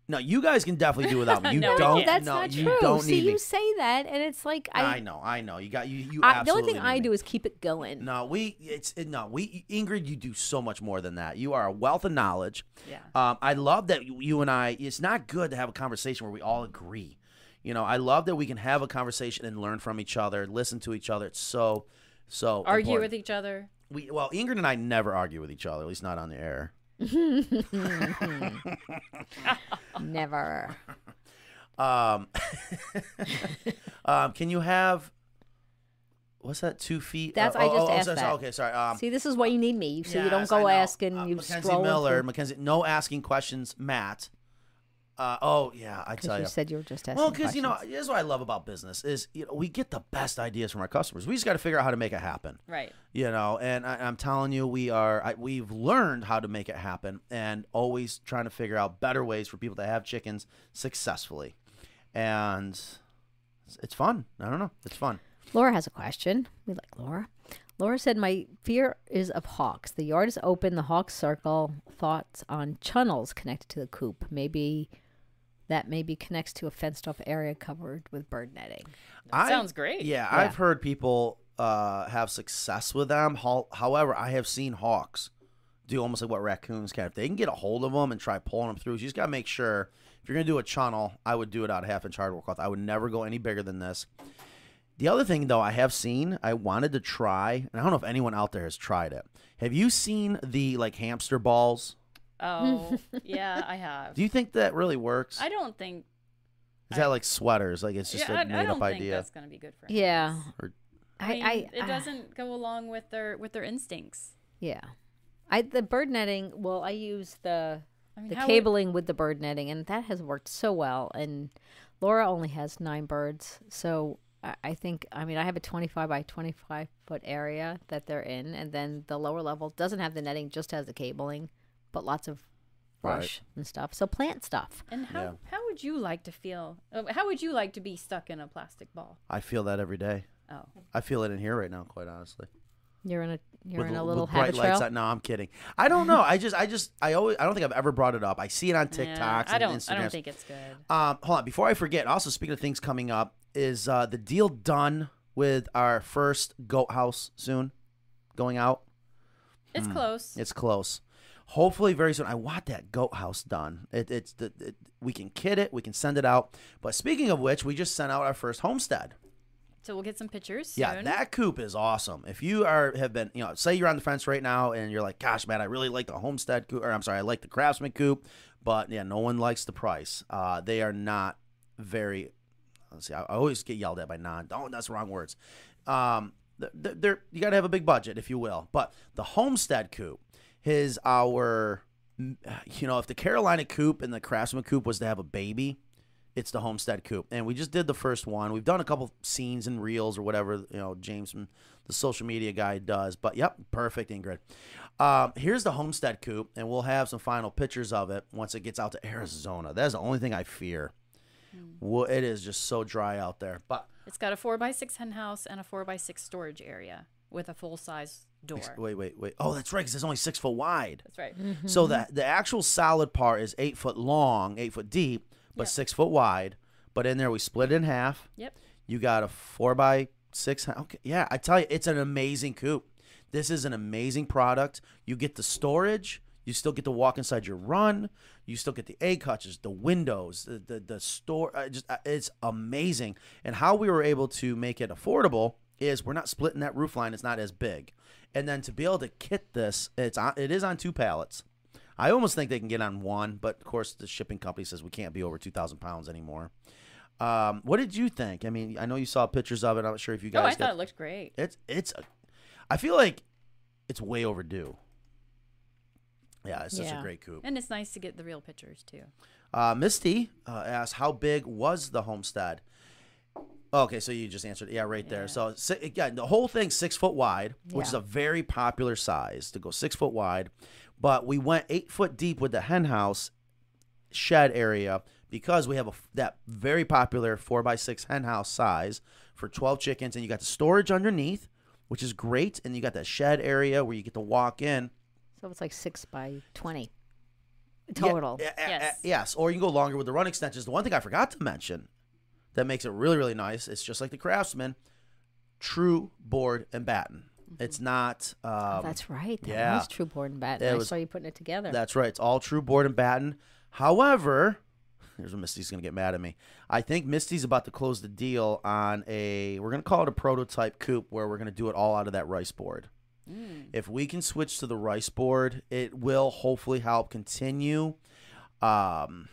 No, you guys can definitely do without me. You No, don't. that's no, not you true. don't See, you me. say that, and it's like I. I know. I know. You got you. You I- the only thing I me. do is keep it going. No, we it's it, no we Ingrid. You do so much more than that. You are a wealth of knowledge. Yeah. Um, I love that you, you and I. It's not good to have a conversation where we all agree. You know, I love that we can have a conversation and learn from each other, listen to each other. It's so so Argue important. with each other. We well Ingrid and I never argue with each other, at least not on the air. Never. Um, um, can you have what's that? Two feet? That's- uh, I oh, just oh, asked so- so- that. Okay, sorry. Um, See, this is why you need me, so you don't go asking. Uh, you Mackenzie Miller, through- Mackenzie, no asking questions, Matt. Uh, oh yeah, I tell you you. said you were just asking Well, because you know, here's what I love about business is you know we get the best ideas from our customers. We just got to figure out how to make it happen. Right. You know, and I, I'm telling you, we are I, we've learned how to make it happen, and always trying to figure out better ways for people to have chickens successfully, and it's, it's fun. I don't know, it's fun. Laura has a question. We like Laura. Laura said, My fear is of hawks. The yard is open, the hawks circle. Thoughts on chunnels connected to the coop. Maybe that maybe connects to a fenced off area covered with bird netting. That sounds great. Yeah, Yeah. I've heard people uh, have success with them. However, I have seen hawks do almost like what raccoons can. If they can get a hold of them and try pulling them through, you just gotta make sure. If you're gonna do a chunnel, I would do it out of half inch hardware cloth. I would never go any bigger than this. The other thing, though, I have seen, I wanted to try, and I don't know if anyone out there has tried it. Have you seen the like hamster balls? Oh, yeah, I have. Do you think that really works? I don't think. Is that like sweaters? Like it's just yeah, a I- made I don't up think idea. that's gonna be good for. Yeah. Or- I, I, mean, I, it doesn't go along with their with their instincts. Yeah. I the bird netting. Well, I use the I mean, the how would- cabling with the bird netting, and that has worked so well. And Laura only has nine birds, so I, I think I mean I have a twenty-five by twenty-five foot area that they're in, and then the lower level doesn't have the netting, just has the cabling, but lots of Right. brush and stuff. So plant stuff. And how Yeah. how would you like to feel? uh, How would you like to be stuck in a plastic ball? I feel that every day. Oh, I feel it in here right now, quite honestly. You're in a you're with, in a little bright habit lights. trail. No, I'm kidding. I don't know. I just, I just, I always, I don't think I've ever brought it up. I see it on yeah, TikToks. I don't. I don't think it's good. Um, hold on. Before I forget, also speaking of things coming up, is uh, the deal done with our first goat house soon going out? It's close. It's close. Hopefully, very soon. I want that goat house done. It, it's the, it, we can kit it, we can send it out. But speaking of which, we just sent out our first homestead. so we'll get some pictures. Yeah, soon. that coop is awesome. If you are have been, you know, say you're on the fence right now and you're like, gosh, man, I really like the homestead coop, or I'm sorry, I like the craftsman coop, but yeah, no one likes the price. Uh, they are not very. Let's see, I, I always get yelled at by non. Oh, that's wrong words. Um, th- th- they're you got to have a big budget, if you will. But the homestead coop is our, you know, if the Carolina coop and the craftsman coop was to have a baby, it's the homestead coop. And we just did the first one. We've done a couple scenes and reels or whatever you know james the social media guy does. But yep perfect ingrid. Um, here's the homestead coop and we'll have some final pictures of it once it gets out to arizona. That's the only thing i fear. Well, it is just so dry out there. But It's got a four by six hen house and a four by six storage area with a full size door. wait wait wait oh that's right because it's only six foot wide That's right. So the the actual solid part is eight foot long, eight foot deep, but Yep. six foot wide. But in there we split it in half. Yep. You got a four by six. Okay, yeah, I tell you, it's an amazing coop. This is an amazing product. You get the storage. You still get to walk inside your run. You still get the egg hutches, the windows, the the, the store. Uh, just uh, it's amazing. And how we were able to make it affordable is we're not splitting that roof line. It's not as big. And then to be able to kit this, it's on, it is on two pallets. I almost think they can get on one, but of course the shipping company says we can't be over two thousand pounds anymore. Um, what did you think? I mean, I know you saw pictures of it. I'm not sure if you guys. Oh. I thought it looked great. it's it's. A, I feel like it's way overdue. Yeah, it's such a great coop. And it's nice to get the real pictures too. Uh, Misty uh, asked, "How big was the homestead?" Okay, so you just answered. Yeah, right there. So si- again, the whole thing six foot wide, which is a very popular size to go six foot wide. But we went eight foot deep with the hen house shed area because we have a f- that very popular four by six hen house size for twelve chickens, and you got the storage underneath, which is great, and you got that shed area where you get to walk in. So it's like six by twenty Yeah, total. yeah, yeah, Yes. yes. Or you can go longer with the run extensions. The one thing I forgot to mention that makes it really, really nice, it's just like the Craftsman, true board and batten. It's not. Um, Oh, That's right. That yeah. was true board and batten. It I was- saw you putting it together. That's right. It's all true board and batten. However, here's where Misty's gonna get mad at me. I think Misty's about to close the deal on a. We're gonna call it a prototype coop where we're gonna do it all out of that rice board. If we can switch to the rice board, it will hopefully help continue. Um,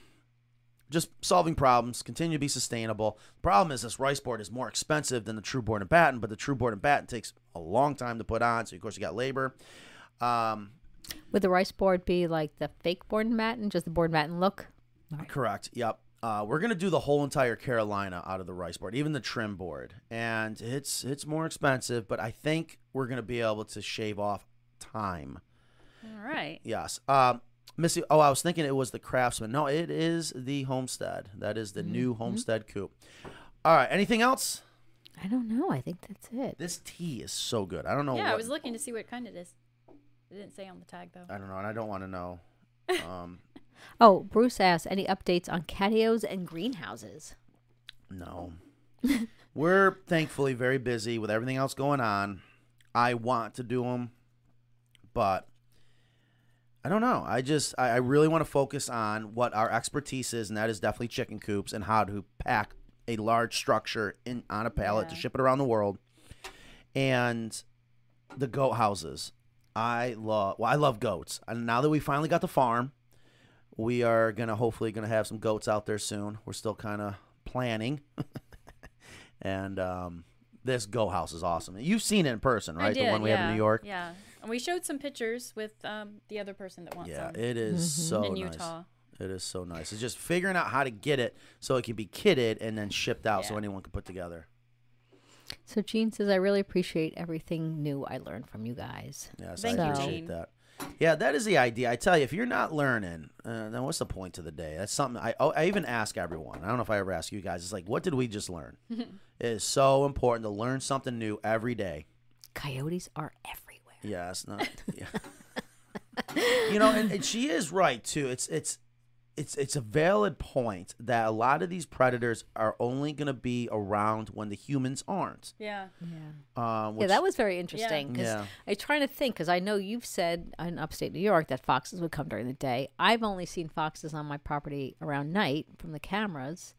just solving problems, continue to be sustainable. The problem is this rice board is more expensive than the true board and batten, but the true board and batten takes a long time to put on. So of course you got labor. Um, Would the rice board be like the fake board and batten, just the board and batten look? Correct. Yep. Uh, we're gonna do the whole entire Carolina out of the rice board, even the trim board, and it's it's more expensive, but I think we're gonna be able to shave off time. All right. Yes. Um, Missy. Oh, I was thinking it was the Craftsman. No, it is the Homestead. That is the new Homestead coop. All right. Anything else? I don't know. I think that's it. This tea is so good. I don't know. yeah, I was looking to see what kind it is. It didn't say on the tag though. I don't know, and I don't want to know. Um, Oh, Bruce asked any updates on catios and greenhouses. no. We're thankfully very busy with everything else going on. I want to do them, but I don't know. I just I, I really want to focus on what our expertise is, and that is definitely chicken coops and how to pack a large structure in on a pallet to ship it around the world, and the goat houses. I love well, I love goats, and now that we finally got the farm, we are gonna hopefully gonna have some goats out there soon. We're still kind of planning, and um, this goat house is awesome. You've seen it in person, right? Did, the one we yeah, have in New York. Yeah, and we showed some pictures with um, the other person that wants Yeah, some it is so in nice. Utah. It is so nice. It's just figuring out how to get it so it can be kitted and then shipped out so anyone can put together. So Jean says, I really appreciate everything new I learned from you guys. Yes, Thank I you, appreciate Gene. that. Yeah, that is the idea. I tell you, if you're not learning, uh, then what's the point of the day? That's something I oh, I even ask everyone. I don't know if I ever ask you guys. It's like, what did we just learn? it is so important to learn something new every day. Coyotes are everywhere. Yeah, it's not. Yeah. you know, and, and she is right too. It's it's it's it's a valid point that a lot of these predators are only going to be around when the humans aren't. Yeah, Um, Yeah, that was very interesting because Yeah. I'm trying to think because I know you've said in upstate New York that foxes would come during the day. I've only seen foxes on my property around night from the cameras,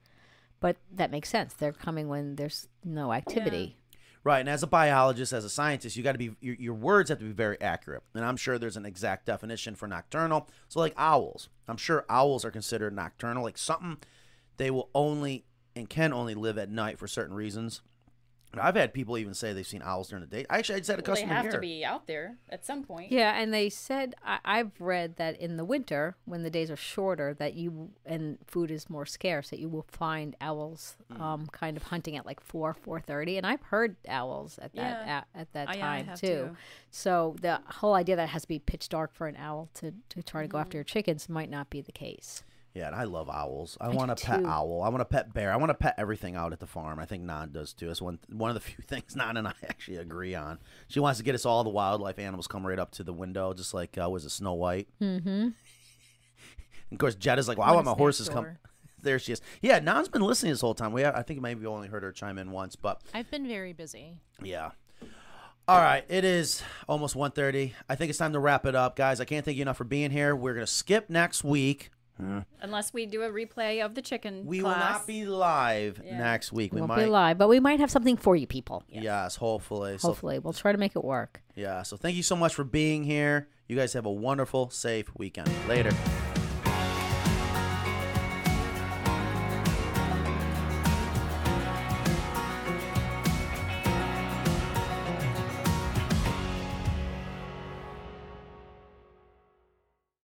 but that makes sense. They're coming when there's no activity. Right. And as a biologist, as a scientist, you got to be your, your words have to be very accurate. And I'm sure there's an exact definition for nocturnal. So like owls, I'm sure owls are considered nocturnal. Like something they will only and can only live at night for certain reasons. And I've had people even say they've seen owls during the day. Actually, I just had a well, they customer have here. to be out there at some point. Yeah, and they said I, I've read that in the winter when the days are shorter, that you and food is more scarce, that you will find owls Mm. um, kind of hunting at like four, four thirty, and I've heard owls at that Yeah. at, at that I- I time have too. too. So the whole idea that it has to be pitch dark for an owl to to try to go Mm-hmm. after your chickens might not be the case. Yeah, and I love owls. I do want a pet too. owl. I want a pet bear. I want to pet everything out at the farm. I think Nan does too. It's one one of the few things Nan and I actually agree on. She wants to get us all the wildlife animals come right up to the window, just like uh, was it Snow White? Mm-hmm. of course, Jetta's like, "Well, I want my horses come." There she is. Yeah, Nan's been listening this whole time. We I think maybe we only heard her chime in once, but I've been very busy. yeah. All right, it is almost 1.30. I think it's time to wrap it up, guys. I can't thank you enough for being here. We're gonna skip next week. Unless we do a replay of the chicken We class. will not be live Yeah. next week. We We won't might. be live, but we might have something for you people. Yes, hopefully. So, Hopefully, we'll try to make it work. yeah. So thank you so much for being here. You guys have a wonderful, safe weekend. Later.